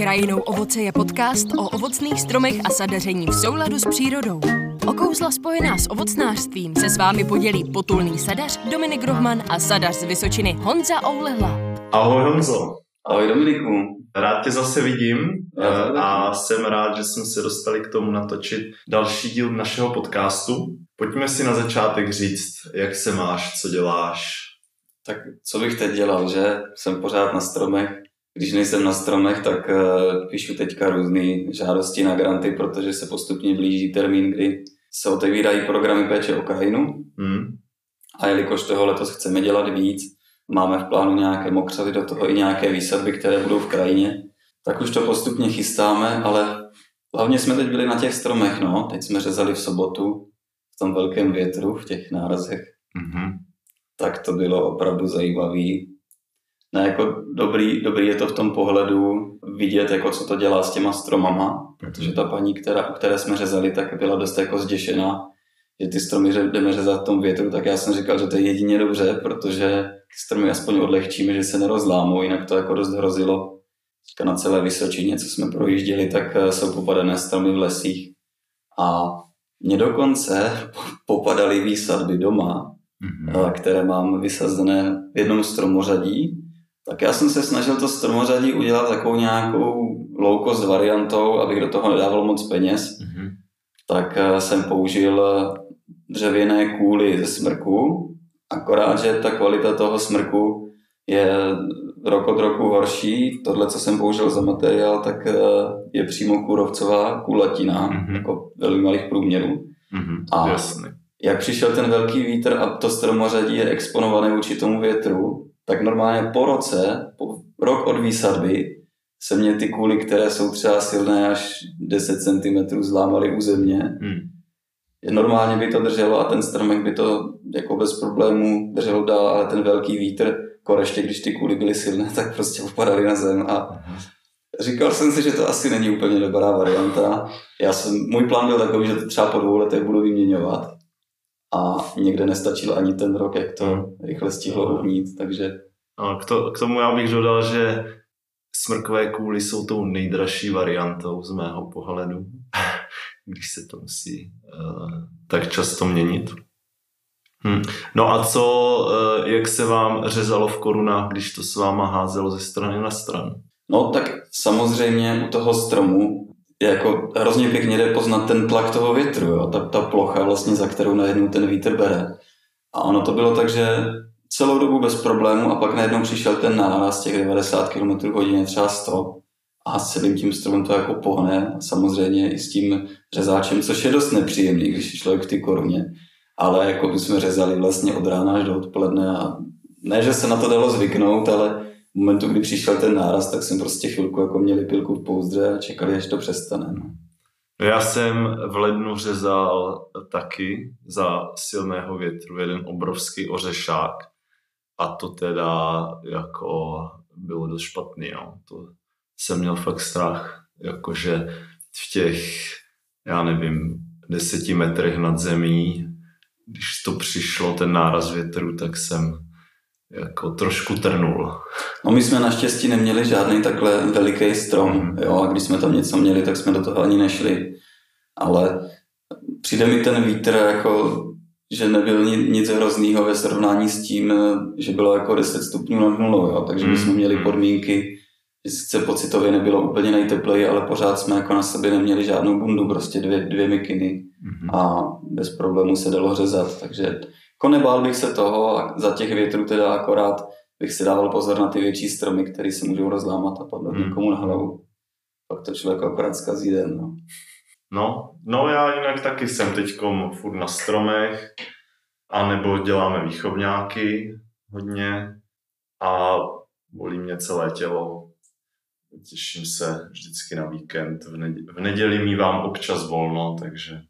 Krajinou ovoce je podcast o ovocných stromech a sadaření v souladu s přírodou. O kouzla spojená s ovocnářstvím se s vámi podělí potulný sadař Dominik Rohman a sadař z Vysočiny Honza Oulehla. Ahoj Honzo. Ahoj Dominiku. Rád tě zase vidím a jsem rád, že jsme se dostali k tomu natočit další díl našeho podcastu. Pojďme si na začátek říct, jak se máš, co děláš. Tak co bych teď dělal, že? Jsem pořád na stromech. Když nejsem na stromech, tak uh, píšu teďka různé žádosti na granty, protože se postupně blíží termín, kdy se otevírají programy péče o krajinu. Hmm. A jelikož toho letos chceme dělat víc, máme v plánu nějaké mokřady, do toho i nějaké výsadby, které budou v krajině, tak už to postupně chystáme, ale hlavně jsme teď byli na těch stromech, no. Teď jsme řezali v sobotu v tom velkém větru, v těch nárazech. Mm-hmm. Tak to bylo opravdu zajímavý. Ne, jako dobrý, dobrý je to v tom pohledu vidět, jako co to dělá s těma stromama, protože ta paní, která, u které jsme řezali, tak byla dost jako zděšená, že ty stromy jdeme řezat v tom větru, tak já jsem říkal, že to je jedině dobře, protože stromy aspoň odlehčíme, že se nerozlámou, jinak to jako dost hrozilo. Na celé Vysočině, co jsme projížděli, tak eh, jsou popadané stromy v lesích. A mě dokonce popadaly výsadby doma, mm-hmm. které mám vysazené v jednom stromořadí. Tak já jsem se snažil to stromořadí udělat takovou nějakou low cost variantou, abych do toho nedával moc peněz. Mm-hmm. Tak eh, jsem použil dřevěné kůly ze smrku, akorát, že ta kvalita toho smrku je rok od roku horší. Tohle, co jsem použil za materiál, tak eh, je přímo kůrovcová kulatina, mm-hmm. jako velmi malých průměrů. Mm-hmm, a jasný. jak přišel ten velký vítr a to stromořadí je exponované vůči tomu větru, tak normálně po roce, po rok od výsadby, se mě ty kůly, které jsou třeba silné až 10 cm, zlámaly u země. Mm normálně by to drželo a ten stromek by to jako bez problémů drželo dál, ale ten velký vítr, koreště, když ty kůly byly silné, tak prostě upadaly na zem a říkal jsem si, že to asi není úplně dobrá varianta. Já jsem, můj plán byl takový, že to třeba po dvou letech budu vyměňovat a někde nestačil ani ten rok, jak to hmm. rychle stihlo uhnít, takže... A k, to, k tomu já bych dodal, že smrkové kůly jsou tou nejdražší variantou z mého pohledu když se to musí uh, tak často měnit. Hm. No a co, uh, jak se vám řezalo v korunách, když to s váma házelo ze strany na stranu? No tak samozřejmě u toho stromu jako hrozně pěkně jde poznat ten tlak toho větru, jo? Ta, ta plocha vlastně, za kterou najednou ten vítr bere. A ono to bylo tak, že celou dobu bez problému a pak najednou přišel ten náraz těch 90 km hodině, třeba 100 a s celým tím stromem to jako pohne, samozřejmě i s tím řezáčem, což je dost nepříjemný, když je člověk v ty koruně. Ale jako by jsme řezali vlastně od rána až do odpoledne a ne, že se na to dalo zvyknout, ale v momentu, kdy přišel ten náraz, tak jsem prostě chvilku jako měli pilku v pouzdře a čekali, až to přestane. No. Já jsem v lednu řezal taky za silného větru jeden obrovský ořešák a to teda jako bylo dost špatný. No. To, jsem měl fakt strach, jakože v těch, já nevím, deseti metrech nad zemí, když to přišlo, ten náraz větru, tak jsem jako trošku trnul. No my jsme naštěstí neměli žádný takhle veliký strom, mm. jo, a když jsme tam něco měli, tak jsme do toho ani nešli. Ale přijde mi ten vítr jako, že nebyl nic hroznýho ve srovnání s tím, že bylo jako 10 stupňů nad nulou, jo, takže my jsme měli podmínky, že sice pocitově nebylo úplně nejtepleji, ale pořád jsme jako na sobě neměli žádnou bundu, prostě dvě, dvě mikiny mm-hmm. a bez problémů se dalo řezat, takže jako nebál bych se toho a za těch větrů teda akorát bych si dával pozor na ty větší stromy, které se můžou rozlámat a padnout mm-hmm. někomu na hlavu. Pak to člověk akorát zkazí den. No. No, no já jinak taky jsem teď furt na stromech, anebo děláme výchovňáky hodně a bolí mě celé tělo, Těším se vždycky na víkend. V, neděli, v neděli mývám občas volno, takže...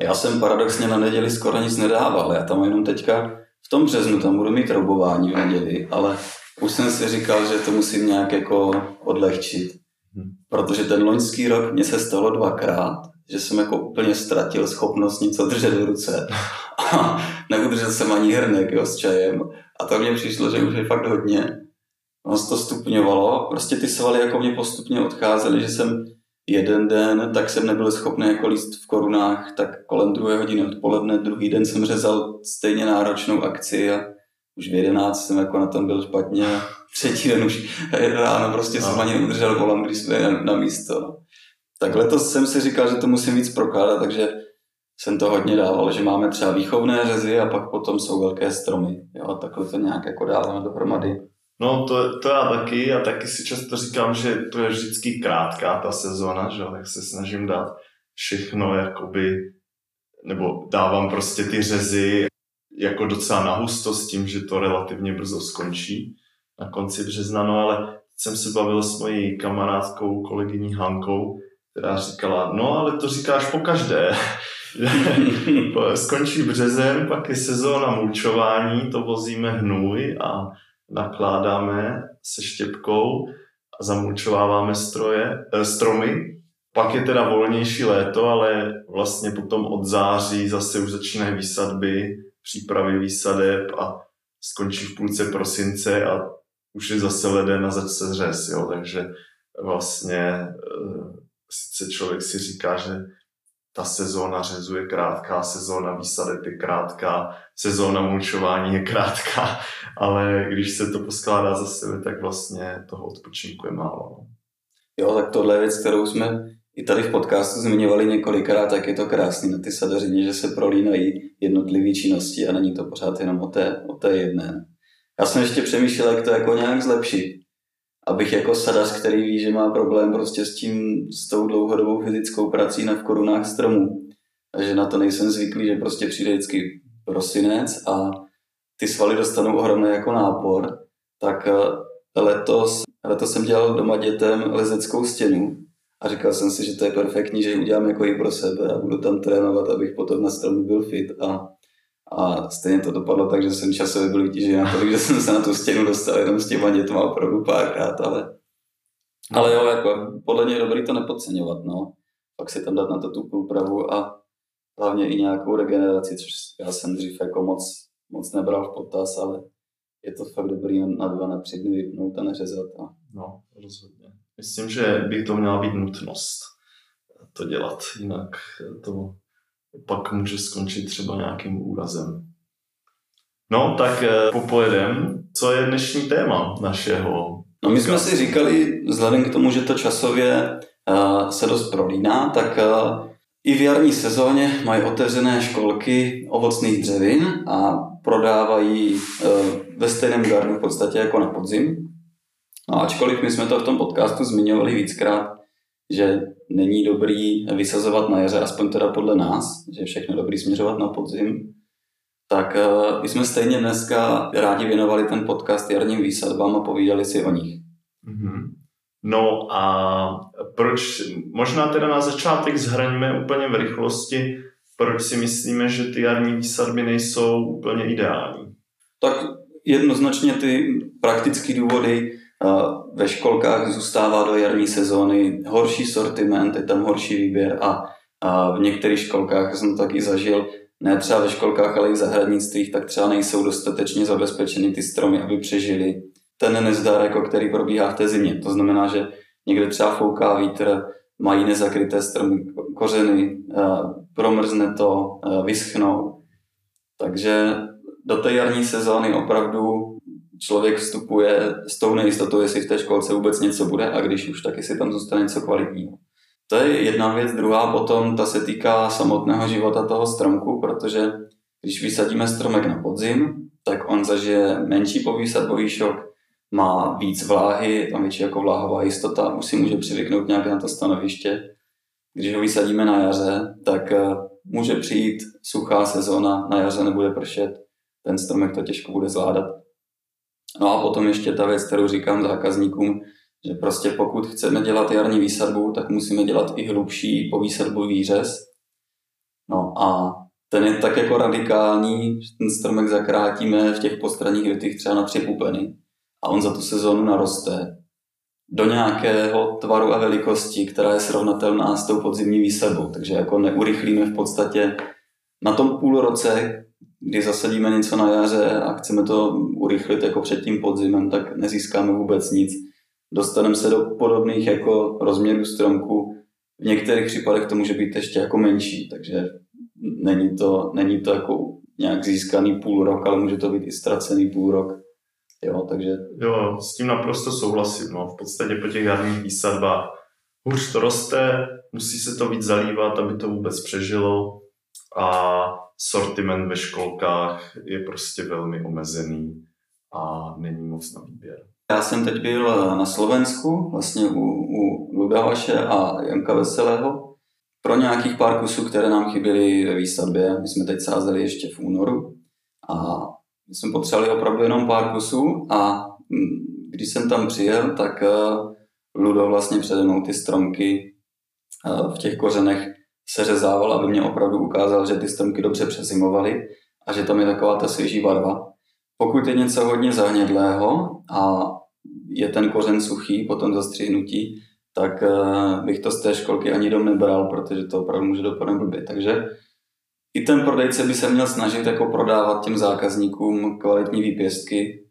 Já jsem paradoxně na neděli skoro nic nedával. Já tam jenom teďka v tom březnu tam budu mít roubování v neděli, ale už jsem si říkal, že to musím nějak jako odlehčit. Hmm. Protože ten loňský rok mě se stalo dvakrát, že jsem jako úplně ztratil schopnost něco držet v ruce. A neudržel jsem ani hrnek jo, s čajem. A to mně přišlo, že už je fakt hodně. ono se to stupňovalo, prostě ty svaly jako mě postupně odcházely, že jsem jeden den, tak jsem nebyl schopný jako líst v korunách, tak kolem druhé hodiny odpoledne, druhý den jsem řezal stejně náročnou akci a už v jedenáct jsem jako na tom byl špatně a třetí den už ráno prostě jsem ani neudržel volám, když jsme na, na místo. No. Tak letos jsem si říkal, že to musím víc prokládat, takže jsem to hodně dával, že máme třeba výchovné řezy a pak potom jsou velké stromy. Jo, takhle to nějak jako dáváme dohromady. No to, to já taky a taky si často říkám, že to je vždycky krátká ta sezóna, že tak se snažím dát všechno jakoby, nebo dávám prostě ty řezy jako docela nahusto s tím, že to relativně brzo skončí na konci března, no ale jsem se bavil s mojí kamarádkou, kolegyní Hankou, která říkala, no ale to říkáš po každé. Skončí březen, pak je sezóna mulčování, to vozíme hnůj a nakládáme se štěpkou a zamulčováváme stroje, eh, stromy. Pak je teda volnější léto, ale vlastně potom od září zase už začínají výsadby, přípravy výsadeb a skončí v půlce prosince a už je zase leden a zase řez, jo, takže vlastně e, sice člověk si říká, že ta sezóna řezu je krátká, sezóna výsadeb je krátká, sezóna mulčování je krátká, ale když se to poskládá za sebe, tak vlastně toho odpočinku je málo. No. Jo, tak tohle je věc, kterou jsme i tady v podcastu zmiňovali několikrát, tak je to krásný na ty sadařině, že se prolínají jednotlivé činnosti a není to pořád jenom o té, o té jedné. Já jsem ještě přemýšlel, jak to jako nějak zlepšit. Abych jako sadař, který ví, že má problém prostě s tím, s tou dlouhodobou fyzickou prací na v korunách stromů, a že na to nejsem zvyklý, že prostě přijde vždycky prosinec a ty svaly dostanou ohromný jako nápor, tak eh, letos, letos jsem dělal doma dětem lezeckou stěnu a říkal jsem si, že to je perfektní, že ji udělám jako i pro sebe a budu tam trénovat, abych potom na stromu byl fit a, a stejně to dopadlo tak, že jsem časově byl vytížený na to, že jsem se na tu stěnu dostal jenom s těma dětma opravdu párkrát, ale, ale jo, jako podle mě je dobrý to nepodceňovat, no. Pak si tam dát na to tu průpravu a hlavně i nějakou regeneraci, což já jsem dřív jako moc, moc nebral v potaz, ale je to fakt dobrý na dva, na tři dny vypnout a neřezat. A... No, rozhodně. Myslím, že by to měla být nutnost to dělat, jinak to pak může skončit třeba nějakým úrazem. No, tak eh, popojedem. Co je dnešní téma našeho? No my jsme si říkali, vzhledem k tomu, že to časově uh, se dost prolíná, tak uh, i v jarní sezóně mají otevřené školky ovocných dřevin a prodávají uh, ve stejném gardu v podstatě jako na podzim. No, ačkoliv my jsme to v tom podcastu zmiňovali víckrát, že není dobrý vysazovat na jaře, aspoň teda podle nás, že je všechno dobrý směřovat na podzim, tak uh, my jsme stejně dneska rádi věnovali ten podcast jarním výsadbám a povídali si o nich. Mm-hmm. No a proč, možná teda na začátek zhraňme úplně v rychlosti, proč si myslíme, že ty jarní výsadby nejsou úplně ideální? Tak jednoznačně ty praktické důvody ve školkách zůstává do jarní sezóny horší sortiment, je tam horší výběr a, a v některých školkách jsem to taky zažil, ne třeba ve školkách, ale i v zahradnictvích, tak třeba nejsou dostatečně zabezpečeny ty stromy, aby přežili ten nezdar, jako který probíhá v té zimě. To znamená, že někde třeba fouká vítr, mají nezakryté stromy kořeny, promrzne to, vyschnou. Takže do té jarní sezóny opravdu člověk vstupuje s tou nejistotou, jestli v té školce vůbec něco bude a když už, tak jestli tam zůstane něco kvalitního. To je jedna věc. Druhá potom, ta se týká samotného života toho stromku, protože když vysadíme stromek na podzim, tak on zažije menší povýsadbový šok, má víc vláhy, tam větší jako vláhová jistota, už si může přivyknout nějak na to stanoviště. Když ho vysadíme na jaře, tak eh, může přijít suchá sezóna, na jaře nebude pršet, ten stromek to těžko bude zvládat. No a potom ještě ta věc, kterou říkám zákazníkům, že prostě pokud chceme dělat jarní výsadbu, tak musíme dělat i hlubší povýsadbový řez. No a ten je tak jako radikální, že ten stromek zakrátíme v těch postranních větích třeba na tři pupeny a on za tu sezónu naroste do nějakého tvaru a velikosti, která je srovnatelná s tou podzimní výsadbou. Takže jako neurychlíme v podstatě na tom půl roce, když zasadíme něco na jaře a chceme to urychlit jako před tím podzimem, tak nezískáme vůbec nic. Dostaneme se do podobných jako rozměrů stromku. V některých případech to může být ještě jako menší, takže není to, není to jako nějak získaný půl rok, ale může to být i ztracený půl rok. Jo, takže... Jo, s tím naprosto souhlasím. No. V podstatě po těch jarních výsadbách hůř to roste, musí se to víc zalívat, aby to vůbec přežilo a sortiment ve školkách je prostě velmi omezený a není moc na výběr. Já jsem teď byl na Slovensku, vlastně u, u Ludavaše a Janka Veselého, pro nějakých pár kusů, které nám chyběly ve výsadbě. My jsme teď sázeli ještě v únoru a my jsme potřebovali opravdu jenom pár kusů a mm, když jsem tam přijel, tak eh, Ludo vlastně přede mnou ty stromky eh, v těch kořenech seřezával, aby mě opravdu ukázal, že ty stromky dobře přezimovaly a že tam je taková ta svěží barva. Pokud je něco hodně zahnědlého a je ten kořen suchý po tom zastřihnutí, tak uh, bych to z té školky ani dom nebral, protože to opravdu může dopadnout blbě. Takže i ten prodejce by se měl snažit jako prodávat těm zákazníkům kvalitní výpěstky,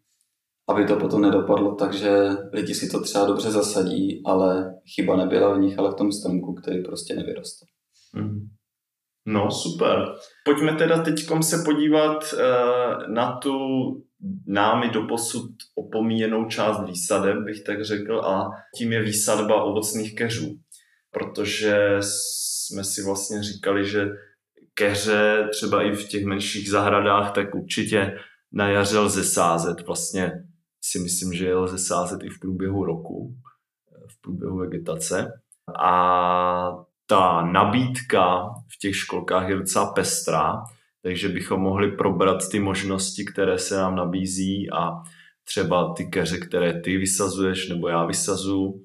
aby to potom nedopadlo, takže lidi si to třeba dobře zasadí, ale chyba nebyla v nich, ale v tom stromku, který prostě nevyroste. Mm. No, super. Pojďme teda teď se podívat uh, na tu námi doposud opomíjenou část výsadeb, bych tak řekl, a tím je výsadba ovocných keřů. Protože jsme si vlastně říkali, že keře třeba i v těch menších zahradách, tak určitě na jaře lze sázet. Vlastně si myslím, že je lze sázet i v průběhu roku, v průběhu vegetace. A ta nabídka v těch školkách je docela pestrá, takže bychom mohli probrat ty možnosti, které se nám nabízí a třeba ty keře, které ty vysazuješ nebo já vysazuju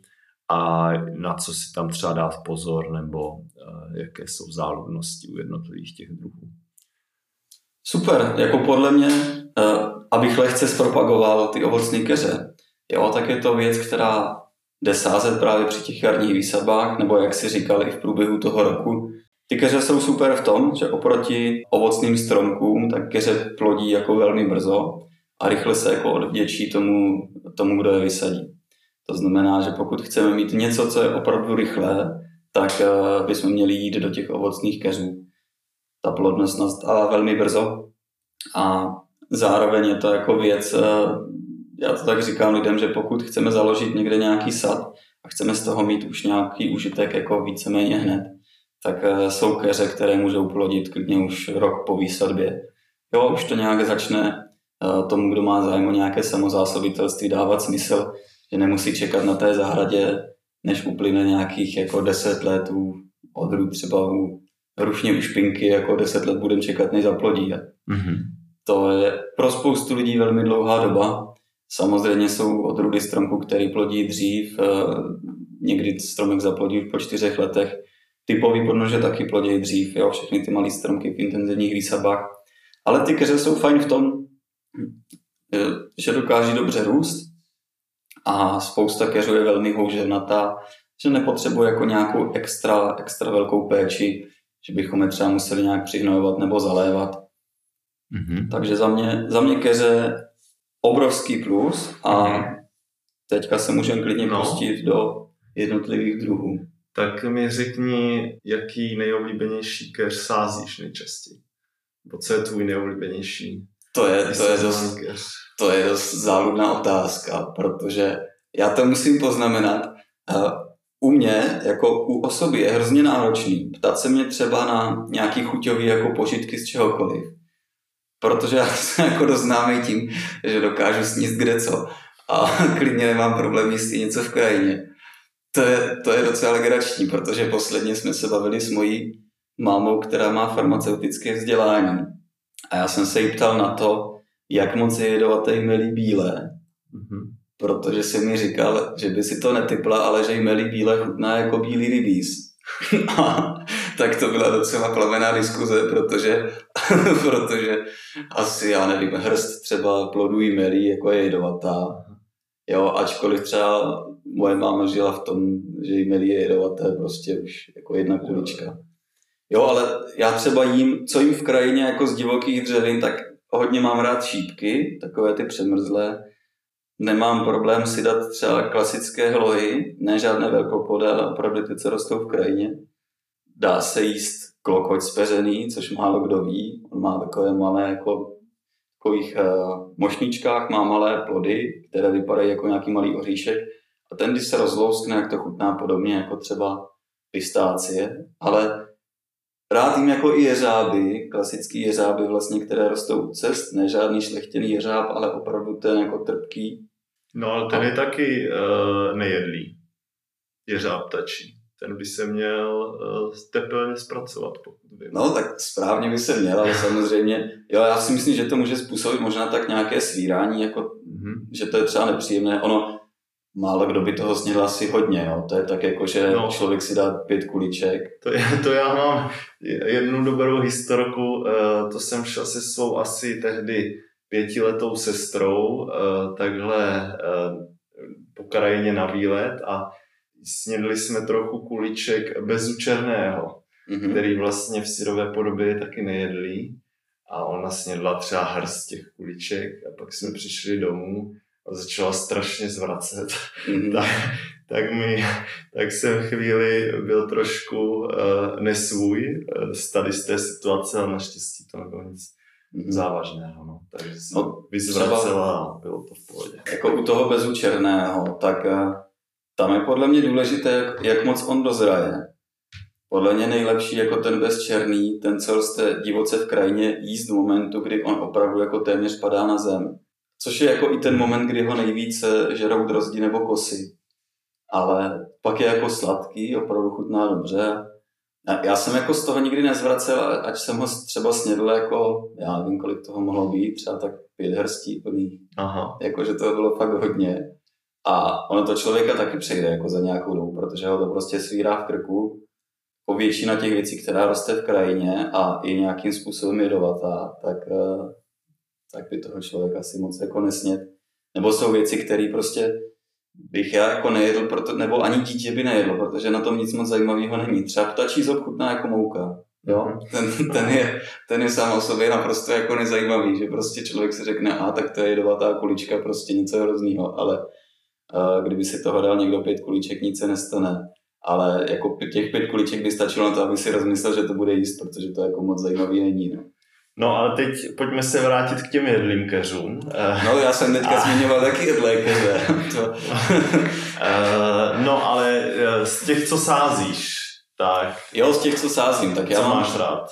a na co si tam třeba dát pozor nebo uh, jaké jsou záludnosti u jednotlivých těch druhů. Super, jako podle mě, uh, abych lehce zpropagoval ty ovocné keře, jo, tak je to věc, která jde sázet právě při těch jarních výsadbách, nebo jak si říkali v průběhu toho roku, ty keře jsou super v tom, že oproti ovocným stromkům, tak keře plodí jako velmi brzo a rychle se jako odvděčí tomu, tomu, kdo je vysadí. To znamená, že pokud chceme mít něco, co je opravdu rychlé, tak uh, bychom měli jít do těch ovocných keřů. Ta plodnost nastává velmi brzo a zároveň je to jako věc, uh, já to tak říkám lidem, že pokud chceme založit někde nějaký sad a chceme z toho mít už nějaký užitek jako víceméně hned, tak eh, jsou keře, které můžou plodit klidně už rok po výsadbě. Jo, už to nějak začne eh, tomu, kdo má zájem o nějaké samozásobitelství, dávat smysl, že nemusí čekat na té zahradě, než uplyne nějakých jako deset let u odrůd, třeba u rušně u špinky, jako deset let budeme čekat, než zaplodí. Mm-hmm. To je pro spoustu lidí velmi dlouhá doba. Samozřejmě jsou odrůdy stromku, který plodí dřív, eh, někdy stromek zaplodí po čtyřech letech, typový podnože taky plodějí dřív, jo, všechny ty malé stromky v intenzivních výsadbách. Ale ty keře jsou fajn v tom, že dokáží dobře růst a spousta keřů je velmi houževnatá, že nepotřebuje jako nějakou extra, extra velkou péči, že bychom je třeba museli nějak přihnojovat nebo zalévat. Mm-hmm. Takže za mě, za mě keře obrovský plus a teďka se můžeme klidně no. pustit do jednotlivých druhů tak mi řekni, jaký nejoblíbenější keř sázíš nejčastěji. Nebo co je tvůj nejoblíbenější to je, to je, dost, to je dost záludná otázka, protože já to musím poznamenat. U mě, jako u osoby, je hrozně náročný ptat se mě třeba na nějaký chuťový jako požitky z čehokoliv. Protože já jsem jako dost známý tím, že dokážu sníst kde co. A klidně nemám problém jíst něco v krajině. To je, to je docela legrační, protože posledně jsme se bavili s mojí mámou, která má farmaceutické vzdělání. A já jsem se jí ptal na to, jak moc je jedovaté melí bílé. Mm-hmm. Protože si mi říkal, že by si to netypla, ale že jí melí bílé chutná jako bílý rybíz. a tak to byla docela plamená diskuze, protože, protože asi, já nevím, hrst třeba plodů jí melí, jako je jedovatá. Jo, ačkoliv třeba moje máma žila v tom, že jí melí je jedovaté prostě už jako jedna kulička. Jo, ale já třeba jím, co jim v krajině jako z divokých dřevin, tak hodně mám rád šípky, takové ty přemrzlé. Nemám problém si dát třeba klasické hlohy, ne žádné velkoplodé, ale opravdu ty, co rostou v krajině. Dá se jíst klokoť speřený, což málo kdo ví. On má takové malé, jako v takových uh, mošničkách má malé plody, které vypadají jako nějaký malý oříšek. A ten, když se rozlouskne, jak to chutná podobně jako třeba pistácie. Ale rád jim jako i jeřáby, klasický jeřáby vlastně, které rostou u cest, ne žádný šlechtěný jeřáb, ale opravdu ten jako trpký. No ale ten je taky uh, nejedlý. Jeřáb tačí. Ten by se měl uh, tepelně zpracovat, pokud by. No tak správně by se měl, ale samozřejmě, jo, já si myslím, že to může způsobit možná tak nějaké svírání, jako, mm-hmm. že to je třeba nepříjemné. Ono, málo kdo by toho snědl asi hodně, jo. To je tak jako, že no. člověk si dá pět kuliček. To, je, to já mám jednu dobrou historku, eh, to jsem šel se svou asi tehdy pětiletou sestrou eh, takhle eh, po krajině na výlet a snědli jsme trochu kuliček bezučerného, mm-hmm. který vlastně v syrové podobě je taky nejedlý. A ona snědla třeba hrst těch kuliček a pak jsme přišli domů a začala strašně zvracet, mm-hmm. tak, tak, mi, tak jsem chvíli byl trošku uh, nesvůj uh, z tady z té situace, ale naštěstí to nebylo nic mm-hmm. závažného. No. Takže jsem no, vyzvracela a bylo to v pohodě. Jako u toho bezučerného, tak uh, tam je podle mě důležité, jak, moc on dozraje. Podle mě nejlepší jako ten bezčerný, ten, co roste divoce v krajině, jíst v momentu, kdy on opravdu jako téměř padá na zem Což je jako i ten moment, kdy ho nejvíce žerou drozdi nebo kosy. Ale pak je jako sladký, opravdu chutná dobře. Já jsem jako z toho nikdy nezvracel, ať jsem ho třeba snědl jako, já nevím, kolik toho mohlo být, třeba tak pět hrstí plný. Aha. Jako, že to bylo fakt hodně. A ono to člověka taky přejde jako za nějakou dobu, protože ho to prostě svírá v krku. Po většina těch věcí, která roste v krajině a i nějakým způsobem jedovatá, tak eh, tak by toho člověka asi moc jako nesnět. Nebo jsou věci, které prostě bych já jako nejedl, proto, nebo ani dítě by nejedlo, protože na tom nic moc zajímavého není. Třeba ptačí zob chutná jako mouka. Jo? Mhm. Ten, ten, je, ten je sám o sobě naprosto jako nezajímavý, že prostě člověk si řekne, a tak to je jedovatá kulička, prostě něco hroznýho, ale kdyby si toho dal někdo pět kuliček, nic se nestane. Ale jako těch pět kuliček by stačilo na to, aby si rozmyslel, že to bude jíst, protože to jako moc zajímavý není. No. No ale teď pojďme se vrátit k těm jedlímkařům. No já jsem teďka a... zmiňoval taky jedlékaře. to... Eh, no ale eh, z těch, co sázíš, tak... Jo, z těch, co sázím, tak já co mám... máš rád?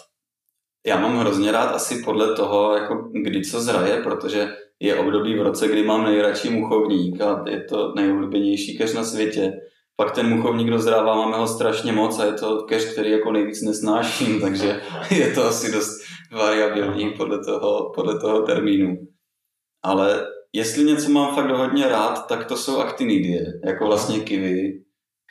Já mám hrozně rád asi podle toho, jako kdy co zraje, protože je období v roce, kdy mám nejradši muchovník a je to nejoblíbenější keř na světě. Pak ten muchovník dozrává, máme ho strašně moc a je to keř, který jako nejvíc nesnáším, takže je to asi dost variabilní podle toho, podle toho termínu. Ale jestli něco mám fakt hodně rád, tak to jsou aktinidie, jako vlastně kivy,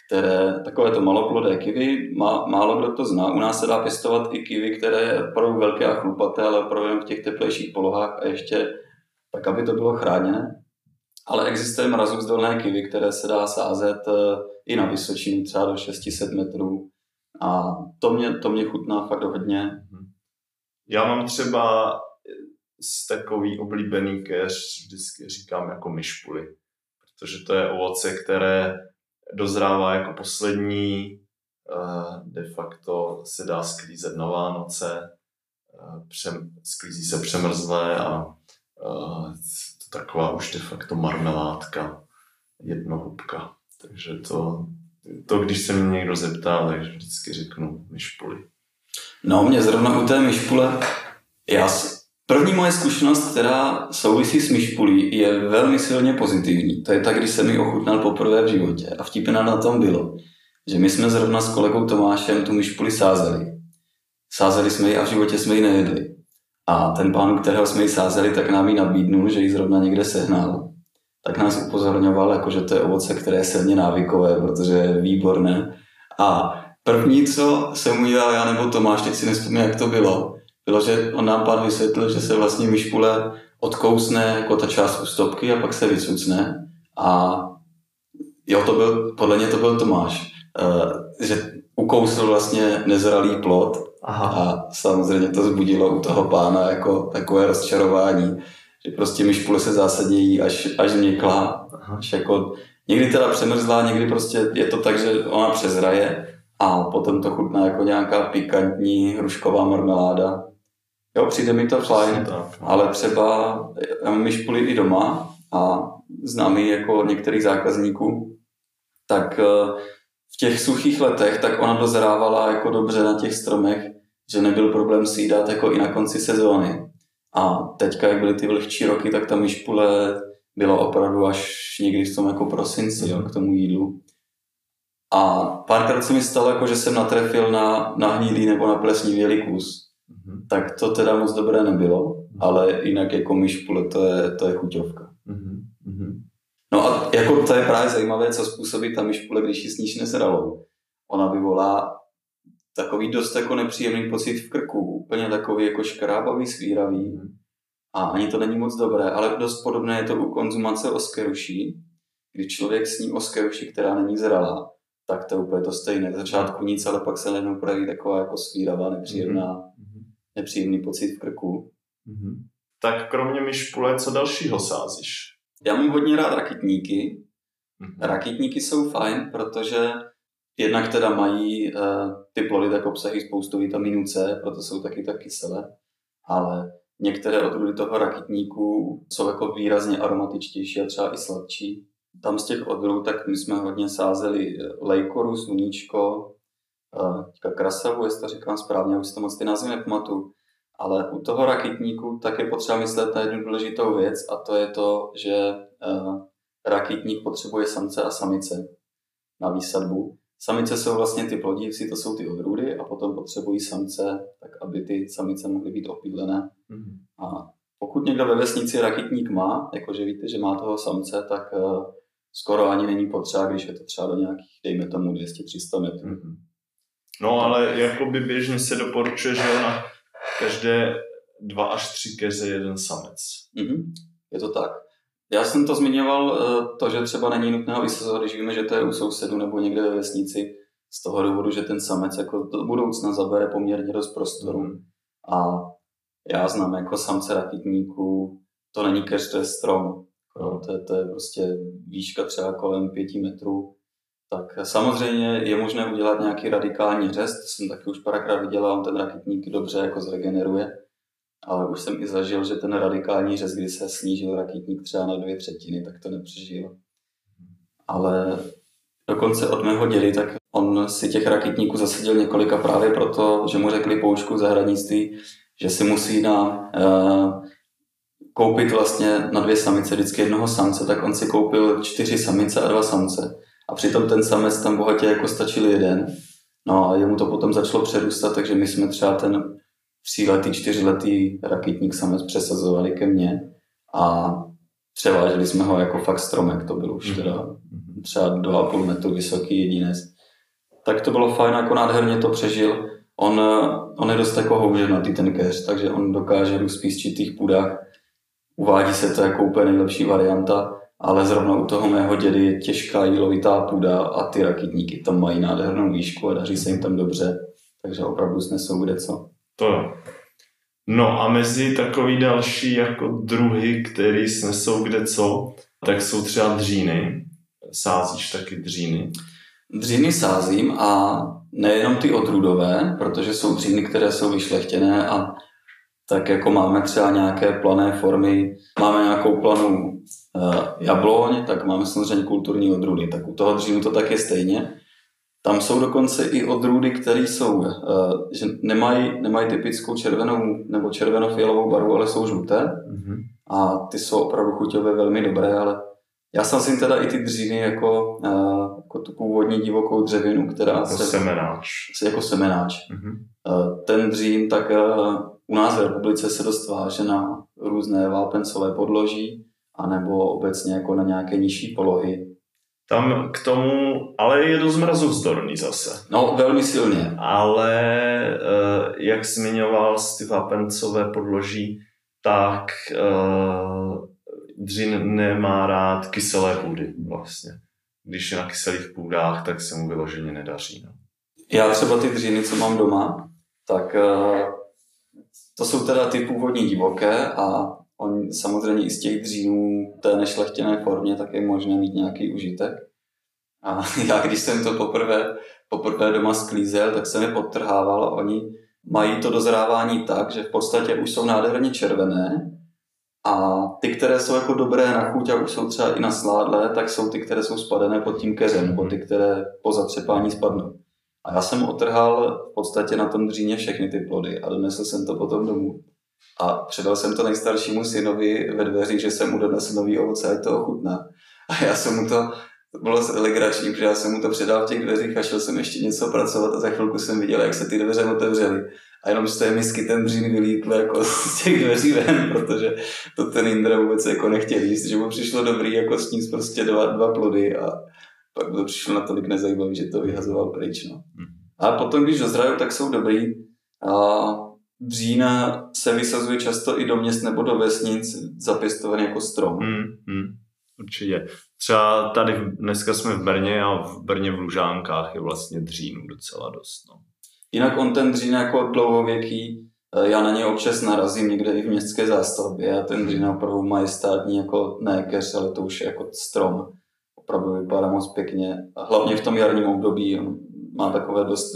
které, takové to maloplodé kivy, má, málo kdo to zná. U nás se dá pěstovat i kivy, které je opravdu velké a chlupaté, ale opravdu v těch teplejších polohách a ještě tak, aby to bylo chráněné. Ale existuje mrazovzdolné kivy, které se dá sázet eh, i na Vysočinu, třeba do 600 metrů. A to mě, to mě chutná fakt hodně. Mhm. Já mám třeba z takový oblíbený keř, vždycky říkám jako myšpuly, protože to je ovoce, které dozrává jako poslední, eh, de facto se dá sklízet na Vánoce, eh, sklízí se přemrzlé a eh, taková už de facto marmeládka, jednohubka. Takže to, to, když se mě někdo zeptá, tak vždycky řeknu myšpuly. No, mě zrovna u té myšpule, já, první moje zkušenost, která souvisí s myšpulí, je velmi silně pozitivní. To je tak, když jsem mi ochutnal poprvé v životě. A vtipná na tom bylo, že my jsme zrovna s kolegou Tomášem tu myšpuli sázeli. Sázeli jsme ji a v životě jsme ji nejedli. A ten pán, kterého jsme ji sázeli, tak nám ji nabídnul, že ji zrovna někde sehnal. Tak nás upozorňoval, jako, že to je ovoce, které je silně návykové, protože je výborné. A První, co jsem udělal já nebo Tomáš, teď si nespomínám, jak to bylo, bylo, že on nám pán vysvětlil, že se vlastně myšpule odkousne jako ta část u stopky a pak se vycucne. A jo, to byl, podle mě to byl Tomáš, uh, že ukousl vlastně nezralý plot Aha. A samozřejmě to zbudilo u toho pána jako takové rozčarování, že prostě myšpule se zásadně až, až měklá, Aha. až jako někdy teda přemrzlá, někdy prostě je to tak, že ona přezraje a potom to chutná jako nějaká pikantní hrušková marmeláda. Jo, přijde mi to fajn, no. ale třeba já mám myšpuly i doma a znám ji jako některých zákazníků, tak eh, v těch suchých letech tak ona dozrávala jako dobře na těch stromech, že nebyl problém si ji dát jako i na konci sezóny. A teďka, jak byly ty vlhčí roky, tak ta myšpule byla opravdu až někdy v tom jako prosinci jo, k tomu jídlu. A párkrát se mi stalo, jako, že jsem natrefil na, na hnilý nebo na plesnivělý kus. Mhm. Tak to teda moc dobré nebylo, ale jinak jako myšpule to je, to je chuťovka. No a jako to je právě zajímavé, co způsobí ta myšpule, když ji sníš nezralou. Ona vyvolá takový dost jako nepříjemný pocit v krku, úplně takový jako škrábavý, svíravý. A ani to není moc dobré, ale dost podobné je to u konzumace oskeruší. Když člověk sní oskeruši, která není zralá, tak to je úplně to stejné. Z začátku nic, ale pak se najednou projeví taková jako svíravá, nepříjemná, Mhm. nepříjemný pocit v krku. Mhm. Tak kromě myšpule, co dalšího sázíš? Já mám hodně rád rakitníky, Mhm. Rakitníky jsou fajn, protože jednak teda mají uh, ty plody tak obsahují spoustu vitamínu C, proto jsou taky tak kyselé, ale některé odrůdy toho rakitníku jsou jako výrazně aromatičtější a třeba i sladší. Tam z těch odrůd, tak my jsme hodně sázeli eh, lejkoru, sluníčko, uh, teďka krasavu, jestli to říkám správně, už si to moc ty názvy nepamatuju. Ale u toho rakitníku tak je potřeba myslet na jednu důležitou věc a to je to, že uh, rakitník potřebuje samce a samice na výsadbu. Samice jsou vlastně ty plodívci, to jsou ty odrůdy a potom potřebují samce, tak aby ty samice mohly být opídlené. Mhm. A pokud někdo ve vesnici rakitník má, jakože víte, že má toho samce, tak uh, skoro ani není potřeba, když je to třeba do nějakých, dejme tomu 200-300 metrů. Mhm. No ale jakoby běžně se doporučuje, že na každé dva až tři keře jeden samec. Mhm, je to tak. Já jsem to zmiňoval, eh, to, že třeba není nutné ho vysazovat, když víme, že to je u sousedu nebo někde ve vesnici, z toho důvodu, že ten samec jako do budoucna zabere poměrně dost prostoru. Mhm. A já znám jako samce rakitníků, to není keř, to je strom. Jo, to, je, to je prostě výška třeba kolem pěti metrů. Tak samozřejmě je možné udělat nějaký radikální řez, to jsem taky už párkrát viděl on ten rakitník dobře jako zregeneruje. Ale už jsem i zažil, že ten radikální řez, kdy se snížil rakitník třeba na dvě třetiny, tak to nepřežil. Ale dokonce od mého dědy, tak on si těch rakitníků zasadil několika právě proto, že mu řekli poučku v zahradnictví, že si musí na, uh, koupit vlastně na dvě samice vždycky jednoho samce, tak on si koupil čtyři samice a dva samce. A přitom ten samec tam bohatě jako stačil jeden. No a jemu to potom začalo přerůstat, takže my jsme třeba ten tříletý, čtyřletý rakitník samec přesazovali ke mně a převáželi jsme ho jako fakt stromek, to byl už Mhm. teda třeba 2,5 metru vysoký jedinec. Tak to bylo fajn, jako nádherně to přežil. On, on je dost jako houženatý ten keř, takže on dokáže růst v písčitých půdách. Uvádí se to jako úplně nejlepší varianta, ale zrovna u toho mého dědy je těžká jílovitá půda a ty rakitníky tam mají nádhernou výšku a daří se jim tam dobře, takže opravdu snesou kde co. To jo. No a mezi takový další jako druhy, který snesou kde co, tak jsou třeba dříny. Sázíš taky dříny. Dříny sázím a nejenom ty odrůdové, protože jsou dříny, které jsou vyšlechtěné a tak jako máme třeba nějaké plané formy, máme nějakou planu uh, jabloň, tak máme samozřejmě kulturní odrůdy. Tak u toho dřínu to tak je stejně. Tam jsou dokonce i odrůdy, které jsou, uh, že nemají, nemají typickou červenou nebo červenofialovou barvu, ale jsou žluté Mhm. a ty jsou opravdu chuťově velmi dobré, ale já sázím teda i ty dříny jako, uh, jako tu původní divokou dřevinu, která Jako se, semenáč. se jako semenáč. Mhm. Uh, ten dřín tak u nás v republice se dost váže na různé vápencové podloží, anebo obecně jako na nějaké nižší polohy. Tam k tomu, ale je dost mrazovzdorný zase. No, velmi silně. Ale eh, jak zmiňoval z ty vápencové podloží, tak eh, dřin nemá rád kyselé půdy vlastně. Když je na kyselých půdách, tak se mu vyloženě nedaří. No. Já třeba ty dříny, co mám doma, tak eh, to jsou teda ty původní divoké a on samozřejmě i z těch dřínů té nešlechtěné formě tak je možné mít nějaký užitek. A já, když jsem to poprvé, poprvé doma sklízel, tak jsem je podtrhával oni mají to dozrávání tak, že v podstatě už jsou nádherně červené a ty, které jsou jako dobré na chuť a už jsou třeba i na sládle, tak jsou ty, které jsou spadené pod tím keřem, nebo ty, které po zatřepání spadnou. A já jsem otrhal v podstatě na tom dříně všechny ty plody a donesl jsem to potom domů. A předal jsem to nejstaršímu synovi ve dveřích, že jsem mu donesl nový ovoce, ať to ochutná. A já jsem mu to, to bylo legrační, protože já jsem mu to předal v těch dveřích a šel jsem ještě něco pracovat a za chvilku jsem viděl, jak se ty dveře otevřely. A jenom z té misky ten dřín vylítl jako z těch dveří ven, protože to ten Indra vůbec jako nechtěl jíst, že mu přišlo dobrý jako sníst prostě dva, dva plody a pak to přišlo natolik nezajímavý, že to vyhazoval pryč. No. Hmm. A potom, když dozrajou, tak jsou dobrý. A dřína se vysazuje často i do měst nebo do vesnic zapěstovaný jako strom. Hmm, hmm, určitě. Třeba tady dneska jsme v Brně a v Brně v Lužánkách je vlastně dřínu docela dost. No. Jinak on ten dřín jako dlouhověký, eh, já na něj občas narazím někde i v městské zástavbě a ten dřín opravdu majestátní jako ne keř, ale to už je jako strom. Opravdu vypadá moc pěkně. A hlavně v tom jarním období on má takové dost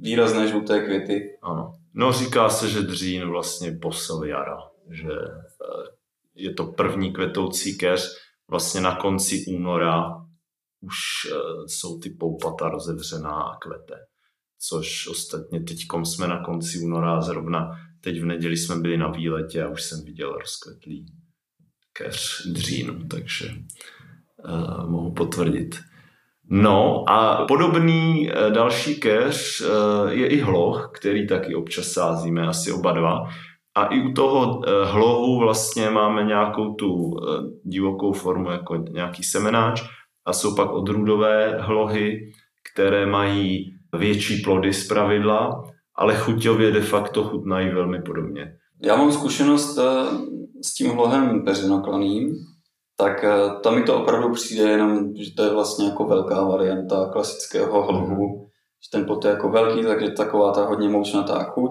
výrazné žluté květy. Ano. No říká se, že dřín vlastně posel jara, že eh, je to první kvetoucí keř, vlastně na konci února už eh, jsou ty poupata rozevřená a kvete. Což ostatně teď jsme na konci února zrovna teď v neděli jsme byli na výletě a už jsem viděl rozkvetlý keř dřínu, takže uh, mohu potvrdit. No a podobný eh, další keř eh, je i hloh, který taky občas sázíme, asi oba dva. A i u toho eh, hlohu vlastně máme nějakou tu divokou formu, jako nějaký semenáč. A jsou pak odrůdové hlohy, které mají větší plody z pravidla, ale chuťově de facto chutnají velmi podobně. Já mám zkušenost s tím hlohem peřinoklaným, tak eh, tam mi to opravdu přijde jenom, že to je vlastně jako velká varianta klasického hlubu. Mm. Že ten pot je jako velký, takže taková ta hodně moučnatá chuť,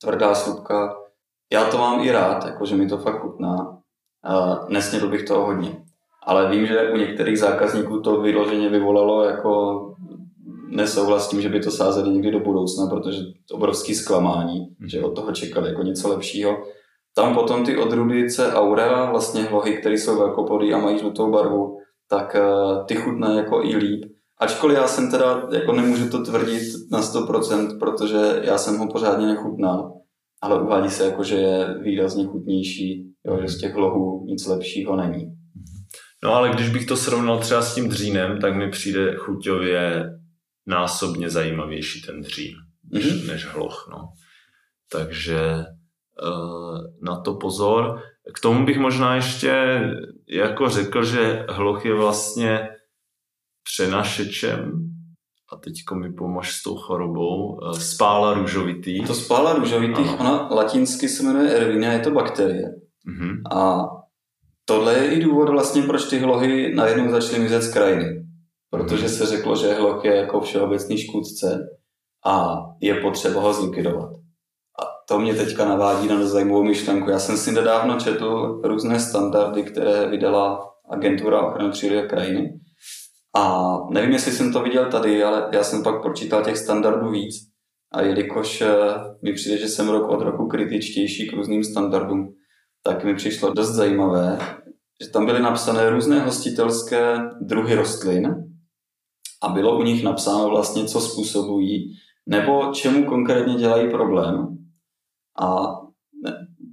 tvrdá slupka. Já to mám i rád, jako že mi to fakt chutná. Nesnědl bych toho hodně. Ale vím, že u některých zákazníků to vyloženě vyvolalo jako nesouhlas s tím, že by to sázeli někdy do budoucna, protože to obrovský zklamání, mm. že od toho čekali jako něco lepšího. Tam potom ty odrůdy C aurea, vlastně hlohy, které jsou velkopodý a mají žlutou barvu, tak uh, ty chutné jako i líp. Ačkoliv já jsem teda, jako nemůžu to tvrdit na 100%, protože já jsem ho pořádně nechutnal, ale uvádí se jako, že je výrazně chutnější, jo, že z těch lohů nic lepšího není. No ale když bych to srovnal třeba s tím dřínem, tak mi přijde chuťově násobně zajímavější ten dřín, než, mm-hmm. než hloch. No. Takže Eh, na to pozor. K tomu bych možná ještě jako řekl, že hloch je vlastně přenašečem a teďko mi pomož s tou chorobou, eh, spála růžovitý. To spála růžovitý, ona latinsky se jmenuje ervina, je to bakterie. Mm-hmm. A tohle je i důvod vlastně, proč ty hlohy najednou začaly mizet z krajiny. Protože se řeklo, že hloch je jako všeobecný škůdce a je potřeba ho zlikvidovat to mě teďka navádí na zajímavou myšlenku. Já jsem si nedávno četl různé standardy, které vydala agentura ochrany přírody a krajiny. A nevím, jestli jsem to viděl tady, ale já jsem pak pročítal těch standardů víc. A jelikož eh, mi přijde, že jsem rok od roku kritičtější k různým standardům, tak mi přišlo dost zajímavé, že tam byly napsané různé hostitelské druhy rostlin a bylo u nich napsáno vlastně, co způsobují, nebo čemu konkrétně dělají problém. A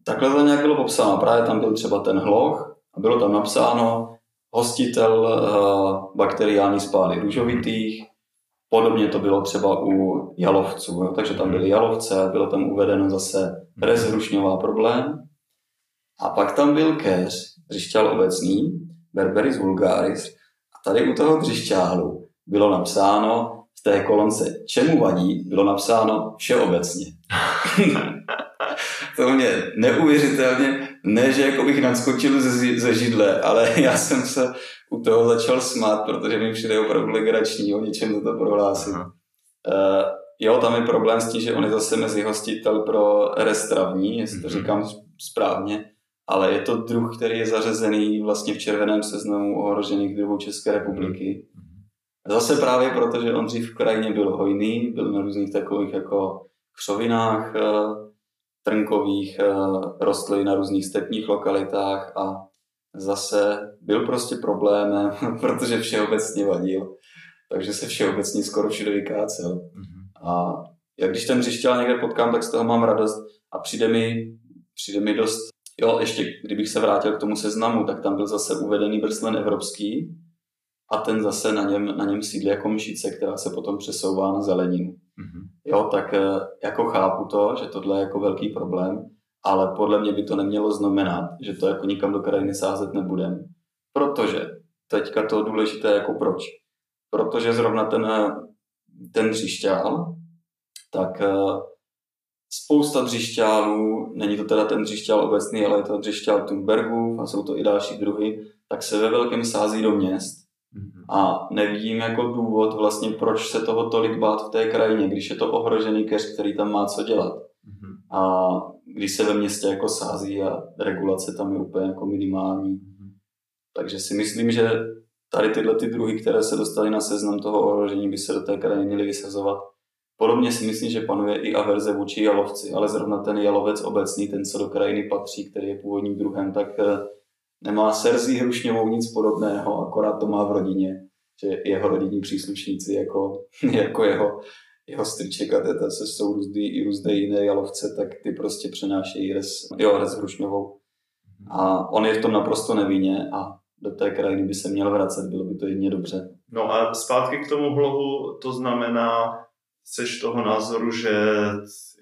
takhle to nějak bylo popsáno. Právě tam byl třeba ten hloch a bylo tam napsáno hostitel uh, bakteriální spály růžovitých. Podobně to bylo třeba u jalovců, jo? takže tam byly jalovce a bylo tam uvedeno zase rezhrušňová problém. A pak tam byl keř, břišťál obecný, Berberis vulgaris. A tady u toho břišťálu bylo napsáno v té kolonce, čemu vadí, bylo napsáno všeobecně. to mě neuvěřitelně, ne, že jako bych naskočil ze, ze židle, ale já jsem se u toho začal smát, protože mi přijde opravdu legrační o něčem to prohlásit. Uh, jo, tam je problém s tím, že on je zase mezi hostitel pro restravní, jestli to Mhm. říkám správně, ale je to druh, který je zařazený vlastně v červeném seznamu ohrožených druhů České republiky. Zase právě proto, že on dřív v krajině byl hojný, byl na různých takových jako křovinách trnkových, eh, rostl i na různých stepních lokalitách a zase byl prostě problémem, protože všeobecně vadil. Takže se všeobecně skoro všude vykácel. Mhm. A jak když ten břišťál někde potkám, tak z toho mám radost a přijde mi, přijde mi dost, jo, ještě kdybych se vrátil k tomu seznamu, tak tam byl zase uvedený brslen evropský a ten zase na něm, na něm sídlí jako mšice, která se potom přesouvá na zeleninu. Mhm. Jo, tak eh, jako chápu to, že tohle je jako velký problém, ale podle mě by to nemělo znamenat, že to jako nikam do krajiny sázet nebudem. Protože teďka to důležité jako proč. Protože zrovna ten, eh, ten dřišťál, tak eh, spousta dřišťálů, není to teda ten dřišťál obecný, ale je to dřišťál Thunbergův a jsou to i další druhy, tak se ve velkém sází do měst. A nevidím jako důvod vlastně, proč se toho tolik bát v té krajině, když je to ohrožený keř, který tam má co dělat. Mhm. A když se ve městě jako sází a regulace tam je úplně jako minimální. Mhm. Takže si myslím, že tady tyhle ty druhy, které se dostaly na seznam toho ohrožení, by se do té krajiny měly vysazovat. Podobně si myslím, že panuje i averze vůči jalovci, ale zrovna ten jalovec obecný, ten, co do krajiny patří, který je původním druhem, tak eh, nemá serzí hrušňovou nic podobného, akorát to má v rodině, že jeho rodinní příslušníci jako, jako jeho, jeho strček a teta, co jsou různý, i různé jiné jalovce, tak ty prostě přenášejí res, jo, res hrušňovou. A on je v tom naprosto nevinně a do té krajiny by se měl vracet, bylo by to jedině dobře. No a zpátky k tomu blogu, to znamená, seš toho názoru, že